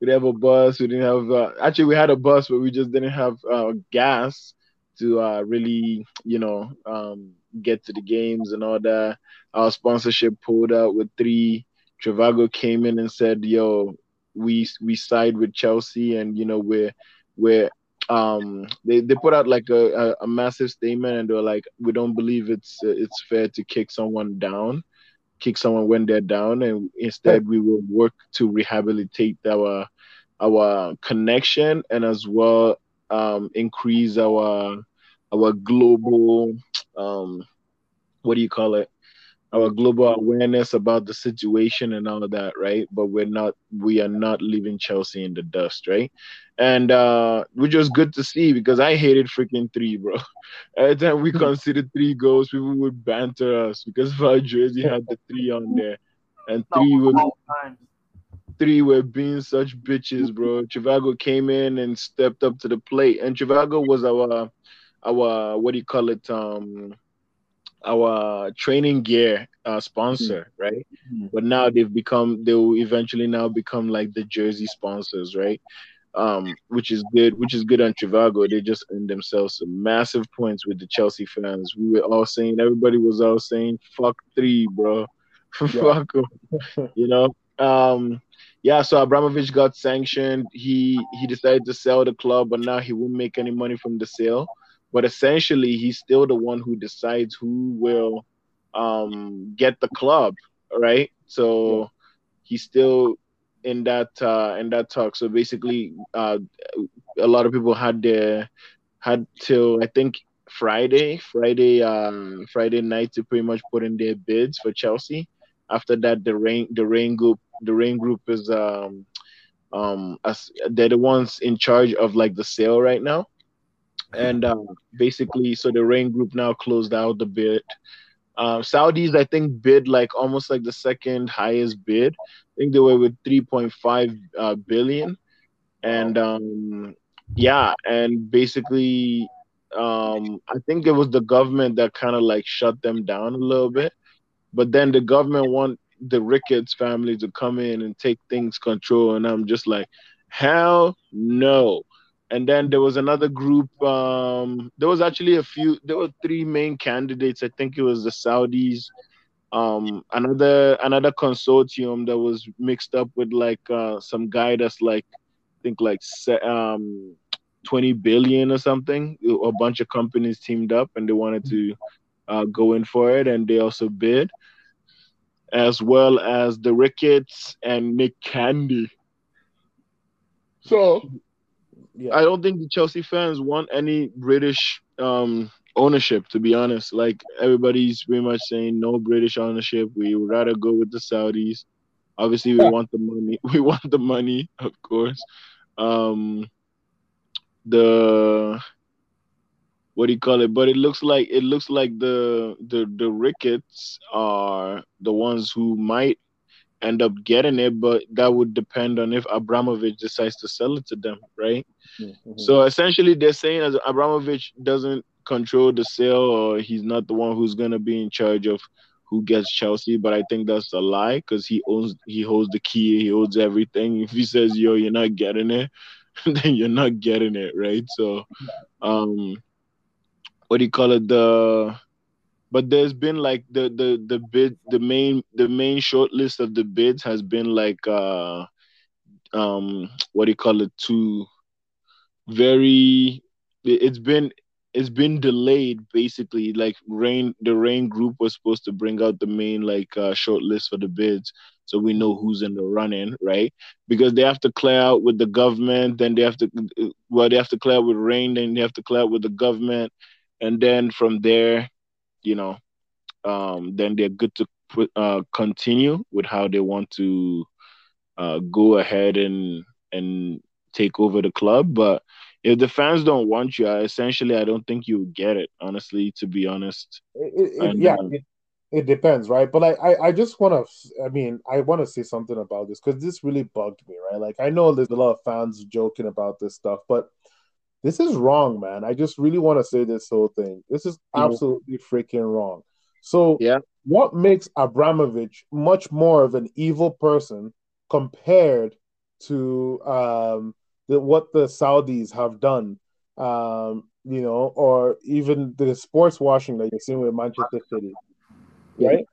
didn't have a bus. We didn't have uh, actually we had a bus, but we just didn't have uh, gas to uh, really you know um, get to the games and all that. Our sponsorship pulled out with three. Trivago came in and said, "Yo, we we side with Chelsea, and you know we're we're um they, they put out like a, a, a, massive statement and they're like we don't believe it's it's fair to kick someone down kick someone when they're down and instead we will work to rehabilitate our our connection and as well um increase our our global um what do you call it our global awareness about the situation and all of that, right? But we're not, we are not leaving Chelsea in the dust, right? And uh, which was good to see because I hated freaking three, bro. Every time we conceded three goals, people would banter us because of our jersey had the three on there, and three would three were being such bitches, bro. Trivago came in and stepped up to the plate, and Trivago was our our what do you call it? Um, our training gear uh, sponsor, mm-hmm. right? Mm-hmm. But now they've become they will eventually now become like the jersey sponsors, right? Um, which is good, which is good on Trivago. They just earned themselves some massive points with the Chelsea fans. We were all saying, everybody was all saying, "Fuck three, bro, fuck them," you know. Um, yeah, so Abramovich got sanctioned. He he decided to sell the club, but now he won't make any money from the sale but essentially he's still the one who decides who will um, get the club, right? So yeah. he's still in that uh, in that talk. So basically, uh, a lot of people had their had till I think Friday, Friday, um, Friday night to pretty much put in their bids for Chelsea. After that, the rain the Raine Group the Raine Group is um um as they're the ones in charge of like the sale right now and uh, basically, so the Raine Group now closed out the bid. Uh, Saudis, I think, bid like almost like the second highest bid. I think they were with 3.5 uh, billion, and um, yeah, and basically, um, I think it was the government that kind of like shut them down a little bit. But then the government want the Ricketts family to come in and take things control, and I'm just like, hell no and then there was another group um, there was actually a few there were three main candidates. I think it was the saudis um, another another consortium that was mixed up with like uh, some guy that's like i think like um, 20 billion or something. A bunch of companies teamed up and they wanted to uh, go in for it and they also bid as well as the ricketts and nick candy. So yeah. I don't think the Chelsea fans want any British um, ownership. To be honest, like everybody's pretty much saying no British ownership. We would rather go with the Saudis. Obviously, we want the money. We want the money, of course. Um, the what do you call it? But it looks like it looks like the the the Ricketts are the ones who might end up getting it, but that would depend on if Abramovich decides to sell it to them, right? Mm-hmm. So essentially, they're saying as Abramovich doesn't control the sale, or he's not the one who's gonna be in charge of who gets Chelsea. But I think that's a lie because he owns, he holds the key, he holds everything. If he says, "Yo, you're not getting it," then you're not getting it, right? So, um, what do you call it? The but there's been like the the the bid the main the main short list of the bids has been like uh um what do you call it to very it's been it's been delayed basically. Like Raine the Raine Group was supposed to bring out the main like uh, short list for the bids so we know who's in the running right? Because they have to clear out with the government then they have to well they have to clear out with Raine then they have to clear out with the government and then from there you know, um, then they're good to put, uh, continue with how they want to uh, go ahead and and take over the club. But if the fans don't want you, I, essentially, I don't think you get it. Honestly, to be honest, it, it, yeah, um, it, it depends, right? But I, I, I just want to, I mean, I want to say something about this because this really bugged me, right? Like, I know there's a lot of fans joking about this stuff, but this is wrong, man. I just really want to say this whole thing. This is absolutely freaking wrong. So, Yeah. what makes Abramovich much more of an evil person compared to um, the, what the Saudis have done? Um, you know, or even the sports washing that you're seeing with Manchester City right?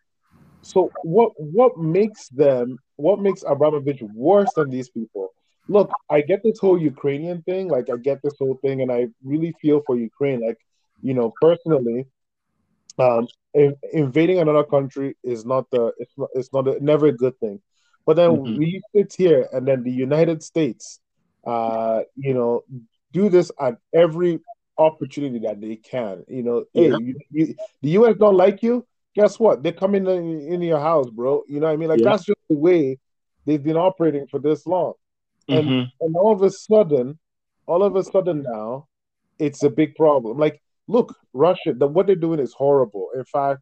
So what what makes them what makes Abramovich worse than these people? Look, I get this whole Ukrainian thing, like I get this whole thing, and I really feel for Ukraine. Like, you know, personally, um, in, invading another country is not the it's not it's not a, never a good thing. But then Mhm. we sit here, and then the United States, uh, you know, do this at every opportunity that they can. You know, hey, you, you, the U.S. don't like you. Guess what? They're coming in, in your house, bro. You know what I mean? Like Yeah. that's just the way they've been operating for this long. And Mhm. and all of a sudden, all of a sudden now, it's a big problem. Like, look, Russia, the, what they're doing is horrible. In fact,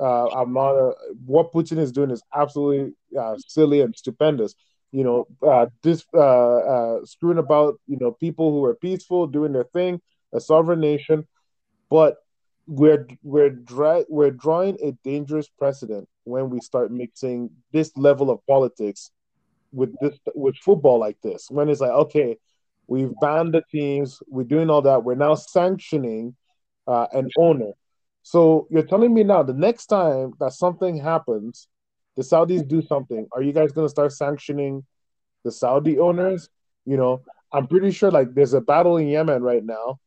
uh, I'm not. A, what Putin is doing is absolutely uh, silly and stupendous. You know, uh, this uh, uh, screwing about. You know, people who are peaceful, doing their thing, a sovereign nation, but we're we're dra- we're drawing a dangerous precedent when we start mixing this level of politics with this with football like this. When it's like, okay, we've banned the teams, we're doing all that, we're now sanctioning uh, an owner. So you're telling me now the next time that something happens, the Saudis do something, are you guys going to start sanctioning the Saudi owners? You know, I'm pretty sure like there's a battle in Yemen right now.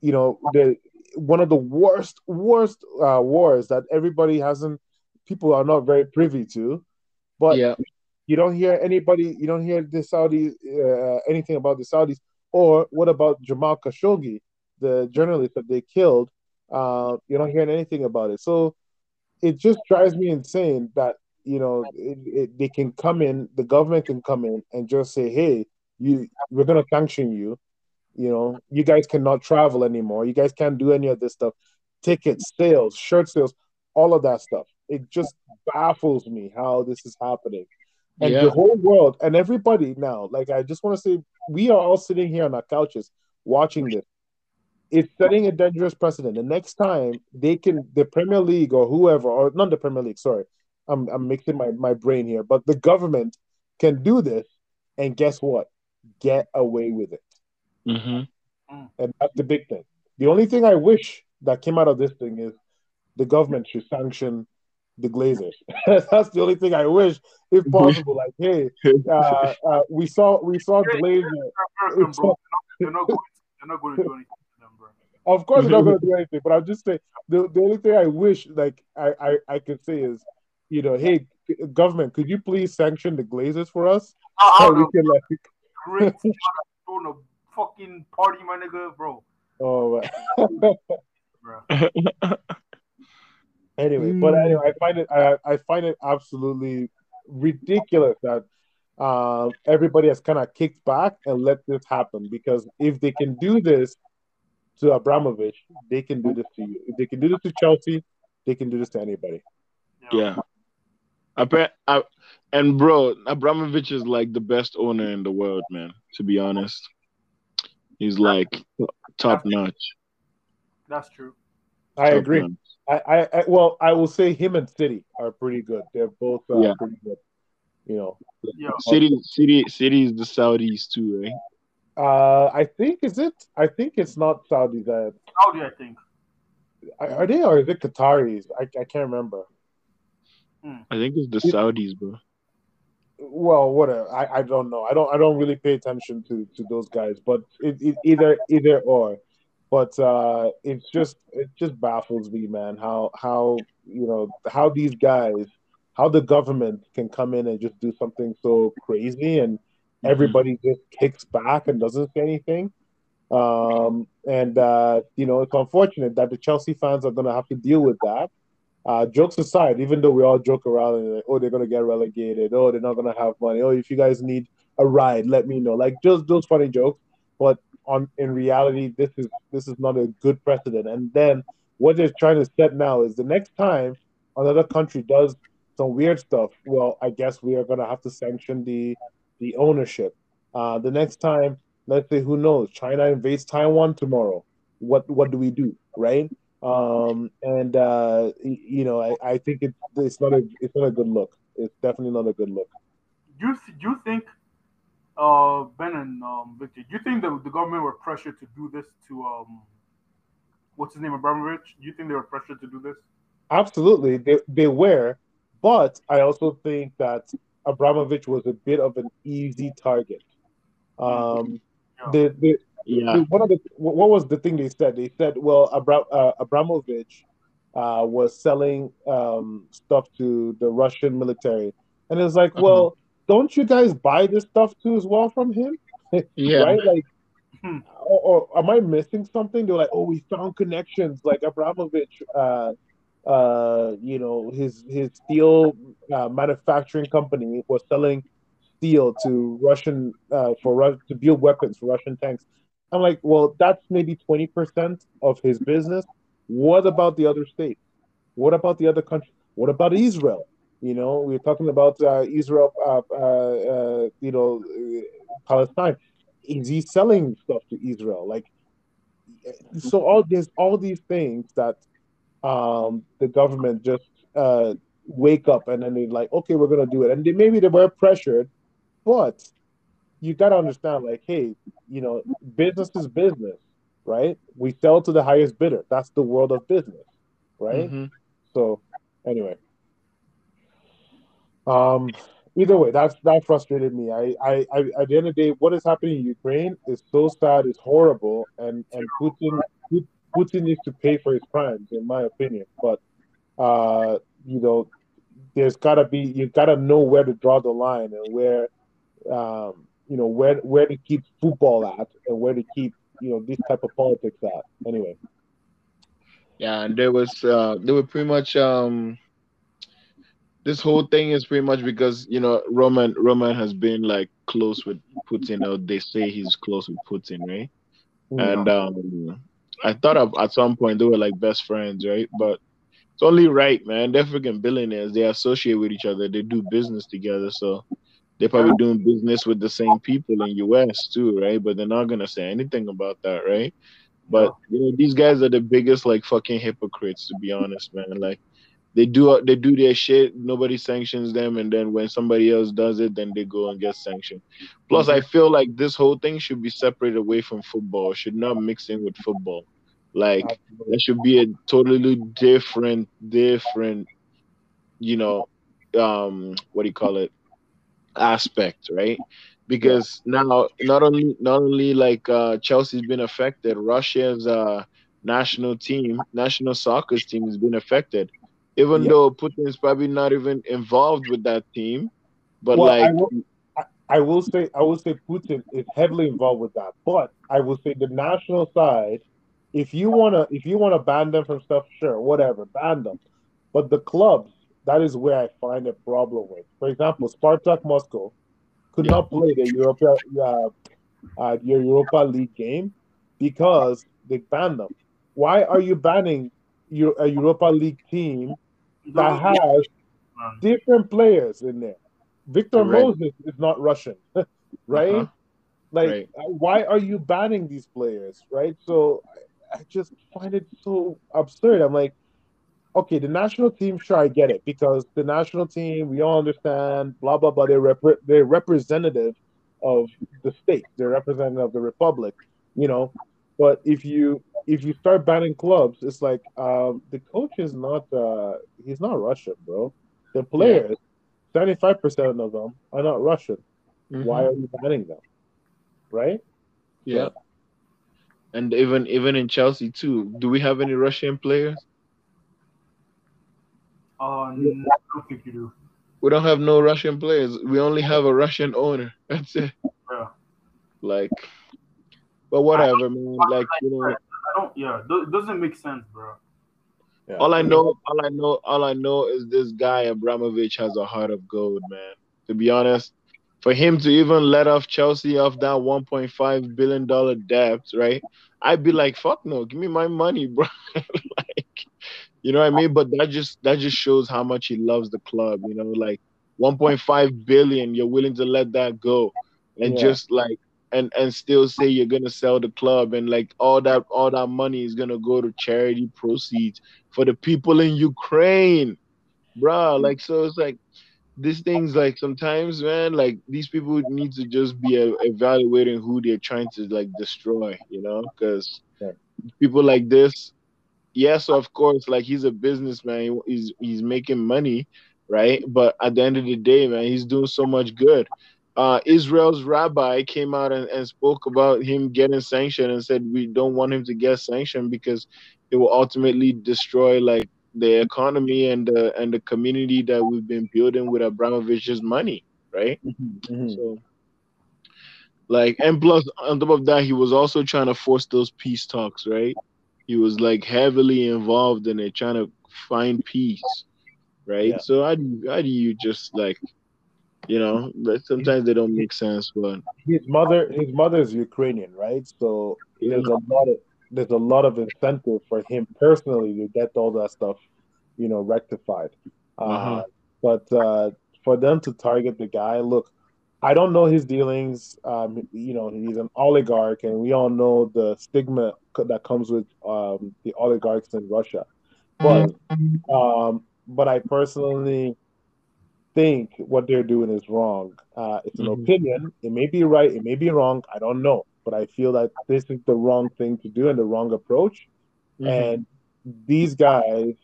You know, the one of the worst worst uh, wars that everybody hasn't people are not very privy to. But yeah. You don't hear anybody, you don't hear the Saudis uh, anything about the Saudis. Or what about Jamal Khashoggi, the journalist that they killed? Uh, you're not hearing anything about it. So it just drives me insane that you know it, it, they can come in, the government can come in and just say, "Hey, you, we're gonna sanction you. You know, you guys cannot travel anymore. You guys can't do any of this stuff. Tickets, sales, shirt sales, all of that stuff. It just baffles me how this is happening." And Yeah. the whole world and everybody now like i just want to say we are all sitting here on our couches watching this. It's setting a dangerous precedent. The next time they can the premier league or whoever or not the premier league sorry i'm, I'm mixing my, my brain here but the government can do this and guess what? Get away with it. Mhm. and that's the big thing. The only thing i wish that came out of this thing is the government should sanction the Glazers. That's the only thing I wish, if possible. Like, hey, uh, uh, we saw we saw Glazer. American, bro. They're not, they're not going. They're not going to do anything to. Of course, they're not going to do anything. But I'm just saying the, the only thing I wish, like, I, I I could say is, you know, hey, government, could you please sanction the Glazers for us? I, I So we can like, Great. Throwing a fucking party, my nigga, bro. oh. uh, Bro. anyway, but anyway, I find it I, I find it absolutely ridiculous that uh, everybody has kind of kicked back and let this happen because if they can do this to Abramovich, they can do this to you. If they can do this to Chelsea, they can do this to anybody. Yeah. I bet, I, and bro, Abramovich is like the best owner in the world, man. To be honest, he's like top notch. That's true. I Top agree. notch. I, I, I well, I will say him and City are pretty good. They're both uh, Yeah. pretty good. You know, Yeah. City, city, city is the Saudis too, right? uh, I think is it? I think it's not Saudis. Uh, Saudi, I think. are they or is it Qataris? I, I can't remember. I think it's the Saudis, bro. well whatever I, I don't know i don't i don't really pay attention to to those guys but it, it either either or but uh it's just it just baffles me man how how you know how these guys how the government can come in and just do something so crazy and everybody just kicks back and doesn't say anything. Um and uh you know it's unfortunate that the chelsea fans are going to have to deal with that. Uh, jokes aside, even though we all joke around and like, oh, they're gonna get relegated, oh, they're not gonna have money, oh, if you guys need a ride, let me know. Like just those funny jokes, but on in reality, this is this is not a good precedent. And then what they're trying to set now is the next time another country does some weird stuff, well, I guess we are gonna have to sanction the the ownership. Uh, the next time, let's say, who knows, China invades Taiwan tomorrow. What what do we do, right? Um, and uh, you know, I, I think it's it's not a it's not a good look. It's definitely not a good look. You, you think, uh, Ben and um, Victor, do you think that the government were pressured to do this to um, what's his name, Abramovich? Do you think they were pressured to do this? Absolutely, they they were, but I also think that Abramovich was a bit of an easy target. Um, Yeah. the, the Yeah. the- one of the what was the thing they said? They said, well, Abra, uh, Abramovich uh, was selling um, stuff to the Russian military, and it's like, Mhm. well, don't you guys buy this stuff too as well from him? Yeah. Right? Like, Hmm. or, or am I missing something? They're like, oh, we found connections. Like Abramovich, uh, uh, you know, his his steel uh, manufacturing company was selling steel to Russian uh, for Ru- to build weapons for Russian tanks. I'm like, well, that's maybe twenty percent of his business. What about the other states? What about the other countries? What about Israel? You know, we're talking about uh, Israel, uh, uh, uh, you know, Palestine. Is he selling stuff to Israel? Like, so all there's all these things that um, the government just uh, wake up and then they're like, okay, we're gonna do it, and they, maybe they were pressured, but you gotta understand, like, hey, you know, business is business, right? We sell to the highest bidder. That's the world of business, right? Mhm. So, anyway, um, either way, that's that frustrated me. I, I, I, at the end of the day, what is happening in Ukraine is so sad, it's horrible, and and Putin, Putin needs to pay for his crimes, in my opinion. But, uh, you know, there's gotta be you gotta know where to draw the line and where, um, you know, where where to keep football at and where to keep you know this type of politics at. Anyway. Yeah, and there was uh they were pretty much um this whole thing is pretty much because you know Roman Roman has been like close with Putin or they say he's close with Putin, right? And um I thought of, at some point they were like best friends, right? But it's only right, man. They're freaking billionaires. They associate with each other. They do business together, so they're probably doing business with the same people in US too, right? But they're not gonna say anything about that, right? But you know, these guys are the biggest like fucking hypocrites, to be honest, man. Like they do they do their shit, nobody sanctions them, and then when somebody else does it, then they go and get sanctioned. Plus, I feel like this whole thing should be separated away from football, should not mix in with football. Like there should be a totally different, different, you know, um, what do you call it? Aspect, right? Because now not only not only like uh Chelsea's been affected, Russia's uh national team, national soccer team has been affected. Even Yeah. though Putin's probably not even involved with that team, but Well, I like will, I, I will say, I will say, Putin is heavily involved with that. But I will say, the national side, if you wanna, if you wanna ban them from stuff, sure, whatever, ban them. But the clubs, that is where I find a problem with. For example, Spartak Moscow could Yeah. not play the Europa, uh, uh, Europa League game because they banned them. Why are you banning a Europa League team that has different players in there. Victor Correct. Moses is not Russian, right? Uh-huh. Like, Right. uh, why are you banning these players, right? So I, I just find it so absurd. I'm like, okay, the national team, sure, I get it because the national team, we all understand, blah blah blah. They're rep- they're representative of the state. They're representative of the republic, you know. But if you if you start banning clubs, it's like um, the coach is not uh, he's not Russian, bro. The players, seventy five percent of them are not Russian. Mhm. Why are you banning them? Right? Yeah. And even even in Chelsea too, do we have any Russian players? Uh, no, I don't think you do. We don't have no Russian players. We only have a Russian owner. That's it. Yeah. Like, but whatever, man. Like you know, I don't. Yeah, it doesn't make sense, bro. Yeah. all I know, all I know, all I know is this guy Abramovich has a heart of gold, man. To be honest, for him to even let off Chelsea off that 1.5 billion dollar debt, right? I'd be like, fuck no, give me my money, bro. like, You know what I mean? But that just that just shows how much he loves the club. You know, like 1.5 billion, you're willing to let that go, and Yeah. just like and and still say you're gonna sell the club, and like all that all that money is gonna go to charity proceeds for the people in Ukraine, bruh. Like so, it's like these things. Like sometimes, man, like these people need to just be uh, evaluating who they're trying to like destroy. You know, because Yeah. people like this yes, of course, like he's a businessman. He's he's making money, right? But at the end of the day, man, he's doing so much good. Uh, Israel's rabbi came out and, and spoke about him getting sanctioned and said we don't want him to get sanctioned because it will ultimately destroy like the economy and the and the community that we've been building with Abramovich's money, right? Mhm. So, like, and plus, on top of that, he was also trying to force those peace talks, right? He was like heavily involved in it, trying to find peace, right? Yeah. So, how do you, how do you just like, you know, but sometimes they don't make sense, but his mother his mother is Ukrainian, right? So Yeah. there's a lot of there's a lot of incentive for him personally to get all that stuff, you know, rectified. Uh, Uh-huh. But uh, for them to target the guy, look, I don't know his dealings. Um, you know, he's an oligarch, and we all know the stigma that comes with um, the oligarchs in Russia. But um, but I personally think what they're doing is wrong. Uh, it's an Mhm. opinion. It may be right. It may be wrong. I don't know. But I feel that this is the wrong thing to do and the wrong approach. Mhm. And these guys,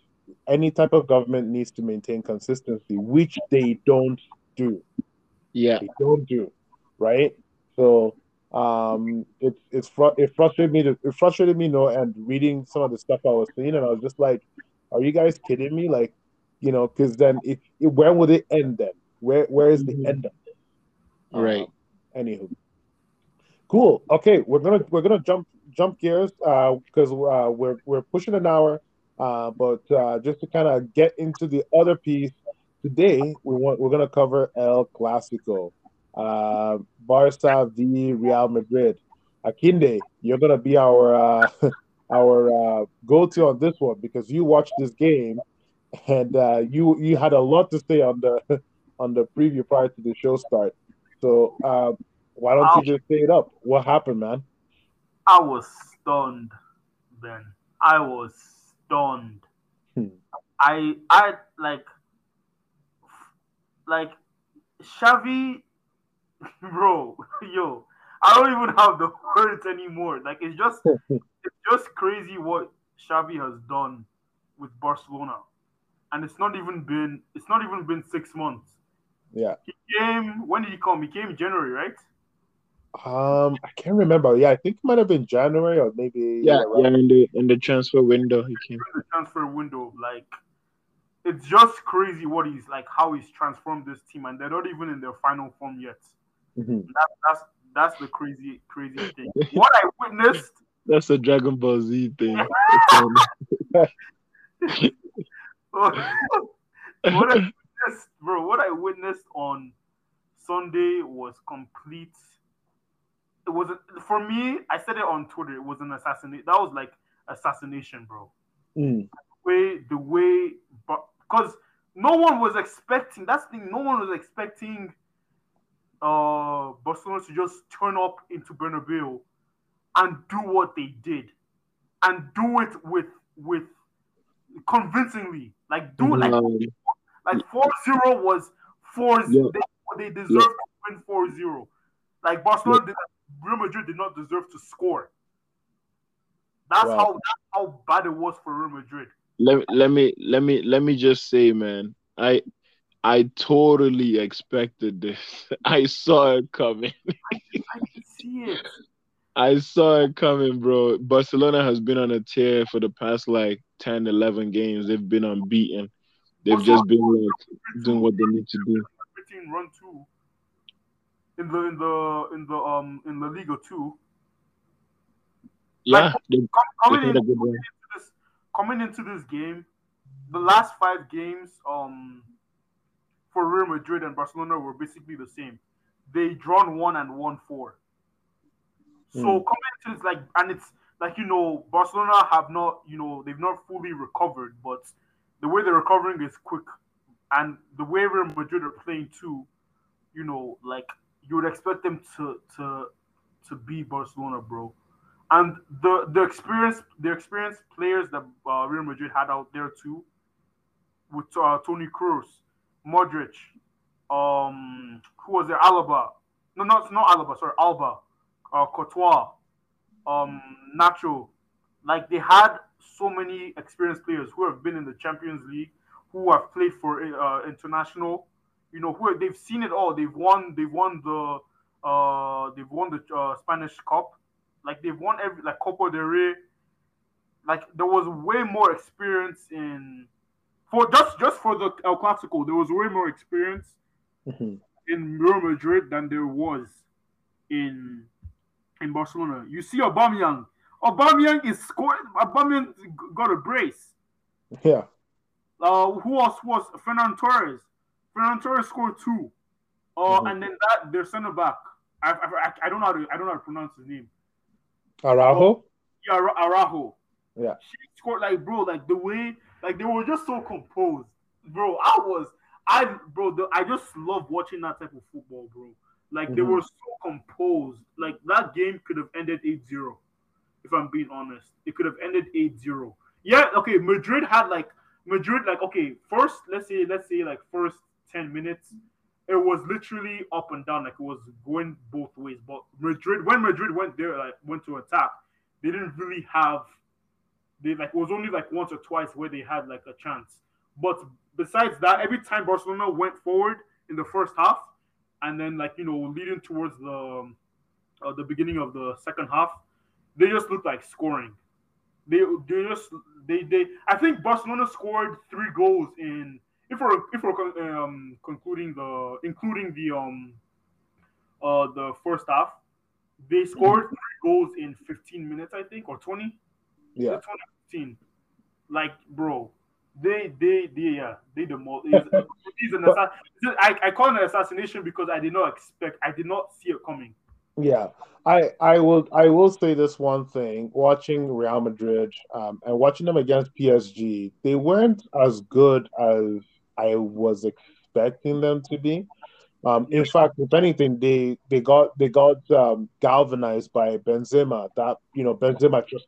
any type of government needs to maintain consistency, which they don't do. yeah, They don't do, right? So um, it's it's fru- it frustrated me. To, it frustrated me, no, and reading some of the stuff I was seeing, and I was just like, "Are you guys kidding me?" Like, you know, because then if where would it end then? Where where is the Mhm. end of it? Right. Um, anywho, cool. Okay, we're gonna we're gonna jump jump gears Uh because uh, we're we're pushing an hour. Uh, but uh, just to kind of get into the other piece today, we want we're gonna cover El Clasico, uh, Barca v Real Madrid. Akinde, you're gonna be our uh, our uh, go-to on this one because you watched this game and uh, you you had a lot to say on the on the preview prior to the show start. So uh, why don't you just say it up? What happened, man? I was stunned, Ben. I was stunned. Hmm. I I like like Xavi, bro, yo. I don't even have the words anymore. Like it's just it's just crazy what Xavi has done with Barcelona, and it's not even been it's not even been six months. Yeah. He came. When did he come? He came in January, right? Um, I can't remember. Yeah, I think it might have been January or maybe yeah, around- yeah. In the in the transfer window, he came. during the transfer window. Like, it's just crazy what he's like, how he's transformed this team, and they're not even in their final form yet. Mhm. That, that's that's the crazy crazy thing. What I witnessed, That's a Dragon Ball Z thing. what I witnessed, bro, what I witnessed on Sunday was complete. It was for me. I said it on Twitter. It was an assassination. That was like assassination, bro. Mm. way the way because no one was expecting that's the thing no one was expecting uh Barcelona to just turn up into Bernabeu and do what they did and do it with with convincingly like do like Um, like 4-0 was 4 Yeah. they, they deserved to win 4-0 like Barcelona did Real Madrid did not deserve to score that's Wow. how that's how bad it was for Real Madrid let let me let me let me just say, man, I I totally expected this. I saw it coming. I can see it. I saw it coming, bro. Barcelona has been on a tear for the past like 10, 11 games. They've been unbeaten. They've just been like doing what they need to do. run two in the in the in the um in the Liga two. Yeah, they coming, in, coming into this coming into this game, the last five games um for Real Madrid and Barcelona were basically the same. They drawn one and won four. So Hmm. coming into this like and it's like you know, Barcelona have not, you know, they've not fully recovered, but the way they're recovering is quick, and the way Real Madrid are playing too, you know, like you would expect them to to to be Barcelona, bro. And the the experience the experienced players that uh, Real Madrid had out there too, with uh, Toni Kroos, Modric, um, who was there? Alaba. No, not not Alaba. Sorry, Alba, uh, Courtois, um, Nacho. Like they had so many experienced players who have been in the Champions League, who have played for uh, international. You know, who they've seen it all. They've won. They've won the. Uh, they've won the uh, Spanish Cup. Like they've won every like Copa del Rey. Like there was way more experience in for just just for the El Clasico. There was way more experience Mm-hmm. in Real Madrid than there was in in Barcelona. You see Aubameyang. Aubameyang is scoring. Aubameyang got a brace. Yeah. Uh, who else was Fernando Torres? Fernando Torres scored two. Uh, Mhm. and then that their center back. I, I, I don't know how to I don't know how to pronounce his name. Araujo. Yeah, Ara- Araujo. Yeah. She scored like bro, like the way, like they were just so composed, bro. I was, I bro, the, I just love watching that type of football, bro. Like they Mhm. were so composed. Like that game could have ended 8-0, if I'm being honest. It could have ended 8-0. Yeah, okay. Madrid had like Madrid, like okay, first let's say let's say like first 10 minutes, it was literally up and down, like it was going both ways. But Madrid, when Madrid went there, like went to attack, they didn't really have they like it was only like once or twice where they had like a chance. But besides that, every time Barcelona went forward in the first half, and then like you know leading towards the um, uh, the beginning of the second half, they just looked like scoring. They they just they they I think Barcelona scored three goals in if we're if we're um concluding the including the um uh the first half, they scored three goals in 15 minutes I think or 20 Yeah. 2015. Like, bro, they, they, they, yeah, they the most. It's, it's an assa- I, I call it an assassination because I did not expect, I did not see it coming. Yeah, I I will I will say this one thing. Watching Real Madrid um, and watching them against PSG, they weren't as good as I was expecting them to be. Um, in fact, if anything, they they got they got um, galvanized by Benzema. That you know Benzema just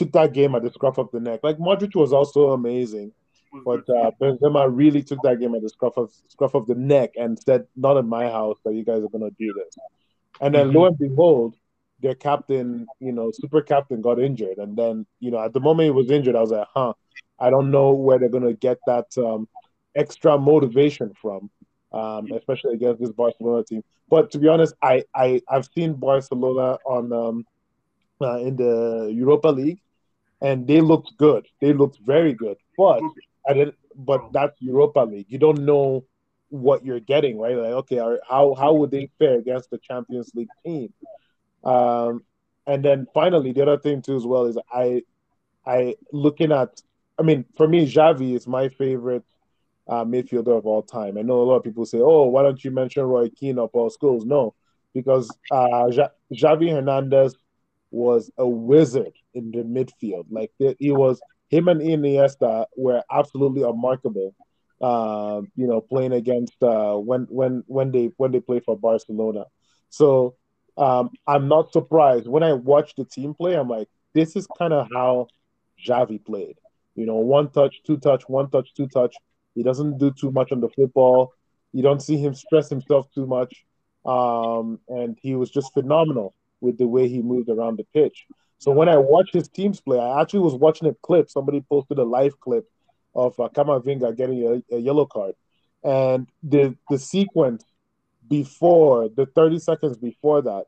took that game at the scruff of the neck. Like Modric was also amazing, but uh, Benzema really took that game at the scruff of scruff of the neck and said, "Not in my house that you guys are gonna do this." And then Mhm. lo and behold, their captain, you know, super captain got injured. And then, you know, at the moment he was injured, I was like, huh, I don't know where they're gonna get that um, extra motivation from, um, especially against this Barcelona team. But to be honest, I, I I've seen Barcelona on um, uh, in the Europa League, and they looked good. They looked very good. But I didn't. But that's Europa League. You don't know what you're getting, right? Like, okay, are, how how would they fare against the Champions League team? Um, and then finally, the other thing too as well is I I looking at. I mean, for me, Xavi is my favorite uh, midfielder of all time. I know a lot of people say, "Oh, why don't you mention Roy Keane or Paul Scholes?" No, because uh, Xavi Hernandez was a wizard in the midfield. Like he was, him and Iniesta were absolutely remarkable. Uh, you know, playing against uh, when when when they when they play for Barcelona. So um, I'm not surprised when I watch the team play. I'm like, this is kind of how Xavi played. You know, one touch, two touch, one touch, two touch. He doesn't do too much on the football. You don't see him stress himself too much. Um, and he was just phenomenal with the way he moved around the pitch. So when I watch his teams play, I actually was watching a clip. Somebody posted a live clip of uh, Kamavinga getting a, a yellow card, and the the sequence before the 30 seconds before that,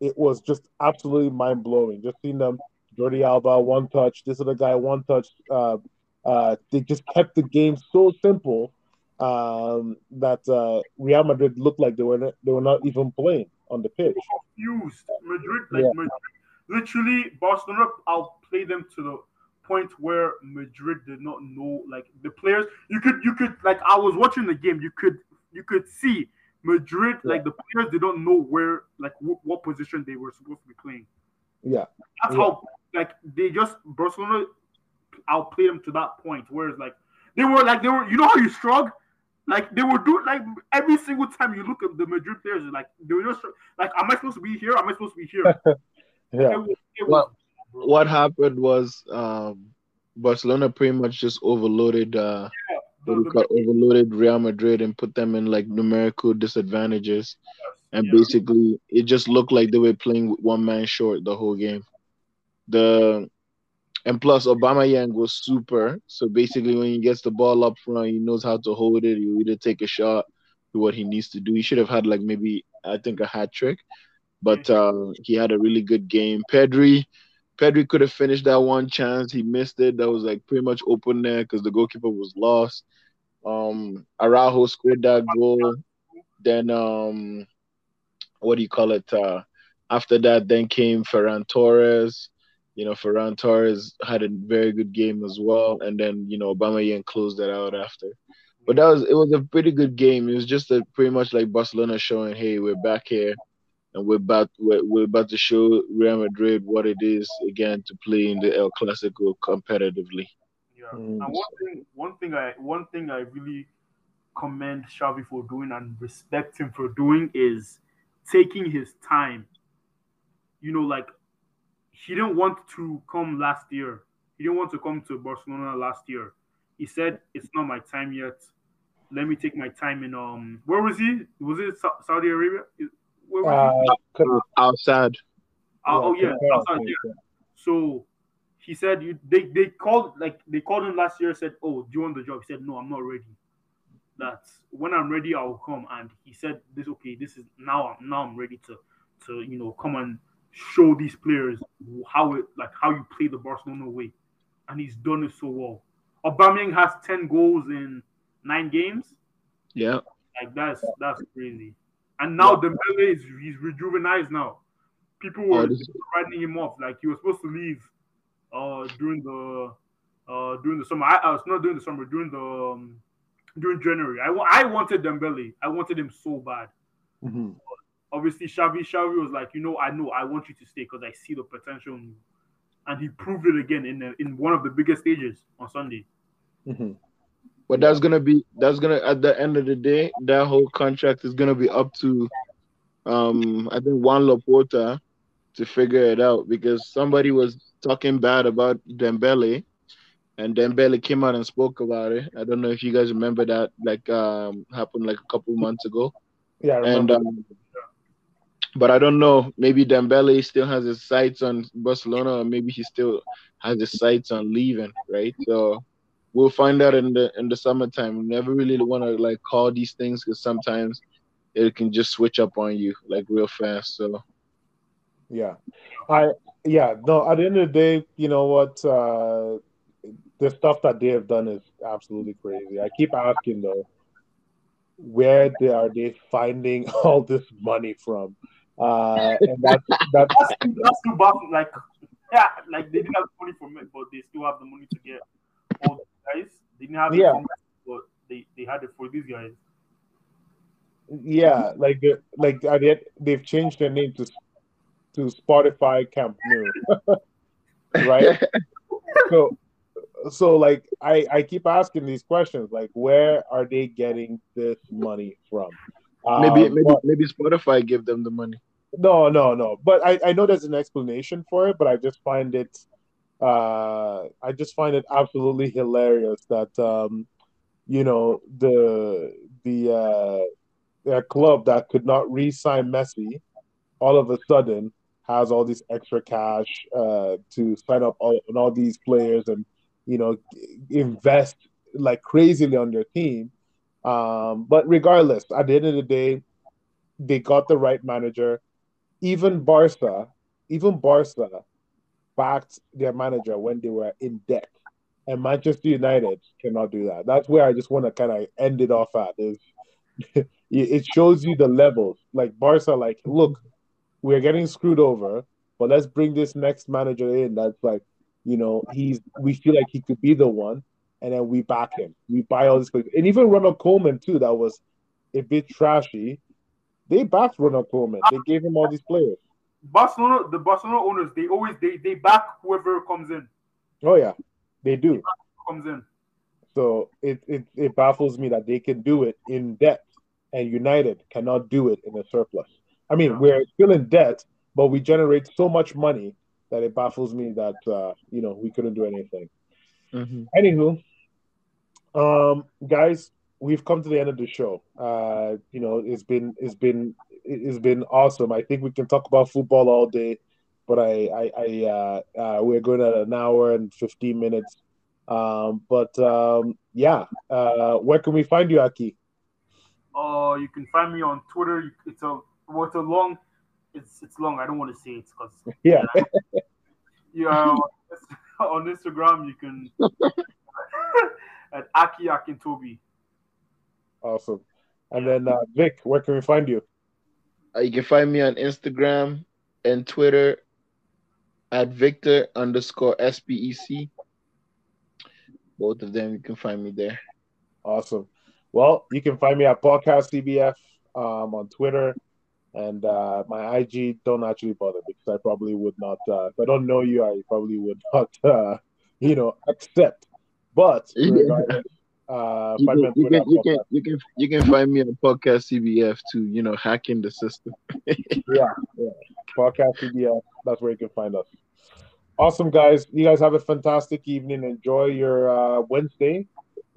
it was just absolutely mind blowing. Just seeing them, Jordi Alba one touch, this other guy one touch. Uh, uh, they just kept the game so simple um, that uh, Real Madrid looked like they were not, they were not even playing on the pitch. Confused. Madrid, like Yeah. Madrid, literally, Barcelona outplayed them to the point where Madrid did not know, like the players. You could, you could, like I was watching the game. You could, you could see Madrid, like the players, they don't know where, like wh- what position they were supposed to be playing. Yeah. That's Yeah. how like they just Barcelona outplayed them to that point. Whereas like they were like they were you know how you shrug? Like they were do like every single time you look at the Madrid players, like they were just like, Am I supposed to be here? Am I supposed to be here? Yeah. It was, it was, Well, what happened was um, Barcelona pretty much just overloaded uh, the, what we the, call overloaded Real Madrid and put them in like numerical disadvantages. And yeah. basically, it just looked like they were playing with one man short the whole game. The and plus, Aubameyang was super. So basically, when he gets the ball up front, he knows how to hold it. He either take a shot, do what he needs to do. He should have had like maybe I think a hat trick, but uh, he had a really good game. Pedri, Pedri could have finished that one chance. He missed it. That was like pretty much open there because the goalkeeper was lost. Um, Araujo scored that goal. Then um, what do you call it? Uh, after that, then came Ferran Torres. You know, Ferran Torres had a very good game as well, and then you know Aubameyang closed that out after. But that was it was a pretty good game. It was just a, pretty much like Barcelona showing, hey, we're back here, and we're about we're, we're about to show Real Madrid what it is again to play in the El Clasico competitively. Yeah. Mm. And one thing, one thing I, one thing I really commend Xavi for doing and respect him for doing is taking his time. You know, like he didn't want to come last year. He didn't want to come to Barcelona last year. He said, "It's not my time yet. Let me take my time in um. Where was he? Was it Saudi Arabia? Where was he? Uh, Outside, Uh, oh yeah, yeah, outside, yeah. So he said you, they they called like they called him last year. Said, "Oh, do you want the job?" He said, "No, I'm not ready. That's when I'm ready, I'll come." And he said, "This okay? This is now. I'm now I'm ready to to you know come and show these players how it like how you play the Barcelona way." And he's done it so well. Aubameyang has ten goals in nine games. yeah. Like that's that's crazy. And now Dembele is he's rejuvenized now. People Oh, were this- writing him off like he was supposed to leave uh during the uh during the summer. I, I was not during the summer during the um, during January. I I wanted Dembele. I wanted him so bad. mhm. Obviously, Xavi Xavi was like, you know, I know I want you to stay because I see the potential in you, and he proved it again in the, in one of the biggest stages on Sunday. Mhm. But that's gonna be that's gonna at the end of the day, that whole contract is gonna be up to um I think Juan Laporta to figure it out because somebody was talking bad about Dembele and Dembele came out and spoke about it. I don't know if you guys remember that like um happened like a couple months ago. Yeah, I And um, but I don't know. Maybe Dembele still has his sights on Barcelona, or maybe he still has his sights on leaving, right? So we'll find out in the in the summertime. We never really want to like call these things because sometimes it can just switch up on you like real fast. So Yeah. I yeah, no, at the end of the day, you know what, uh the stuff that they have done is absolutely crazy. I keep asking though, where they are they finding all this money from? Uh and that's that's That's too, that's too bad. Like, yeah, like they didn't have money for me, but they still have the money to get all the guys. They didn't have it Yeah. for Messi, but they, they had it for these guys. yeah, like the like at the they've changed their name to to Spotify Camp Nou. right? so so like I, I keep asking these questions like where are they getting this money from maybe Um, maybe but- maybe Spotify give them the money. No no no. But I, I know there's an explanation for it but i just find it uh i just find it absolutely hilarious that um you know the the uh their club that could not re-sign messi all of a sudden has all this extra cash uh to sign up all, on all these players and you know invest like crazily on their team. Um but regardless at the end of the day they got the right manager even Barca, even Barca backed their manager when they were in debt. And Manchester United cannot do that. That's where I just want to kind of end it off at is it shows you the levels. Like Barca, like, look, we're getting screwed over, but let's bring this next manager in that's like, you know, he's we feel like he could be the one, and then we back him. We buy all this and even Ronald Koeman too, that was a bit trashy they backed Ronald Koeman. They gave him all these players. Barcelona, the Barcelona owners, they always they they back whoever comes in. Oh yeah, they do. Comes in. So it, it it baffles me that they can do it in debt, and United cannot do it in a surplus. I mean, Yeah. we're still in debt, but we generate so much money that it baffles me that uh, you know we couldn't do anything. Mhm. Anywho, um, guys, we've come to the end of the show. Uh, you know, it's been it's been it's been awesome. I think we can talk about football all day, but I I, I uh, uh, we're going at an hour and fifteen minutes. Um, but um, yeah, uh, where can we find you, Aki? Uh, you can find me on Twitter. It's a well, it's a long. It's it's long. I don't want to say it because Yeah, yeah. on Instagram, you can at Aki Akintobi. Awesome. And then uh, Vic, where can we find you? Uh, you can find me on Instagram and Twitter at Victor underscore SPEC. Both of them, you can find me there. Awesome. Well, you can find me at Podcast CBF um, on Twitter. And uh, my IG, don't actually bother because I probably would not, uh, if I don't know you, I probably would not, uh, you know, accept. But uh, You can, you, can, you, can, you, can, you can find me on Podcast CBF too, you know, hacking the system. yeah, yeah. Podcast CBF, that's where you can find us. Awesome, guys. You guys have a fantastic evening. Enjoy your uh, Wednesday.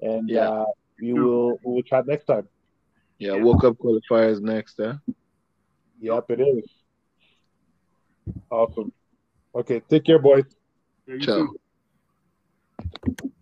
And Yeah. uh, we will we will chat next time. Yeah, World Cup qualifiers next, huh? Yep, it is. Awesome. Okay, take care, boys. Yeah, you Ciao. too.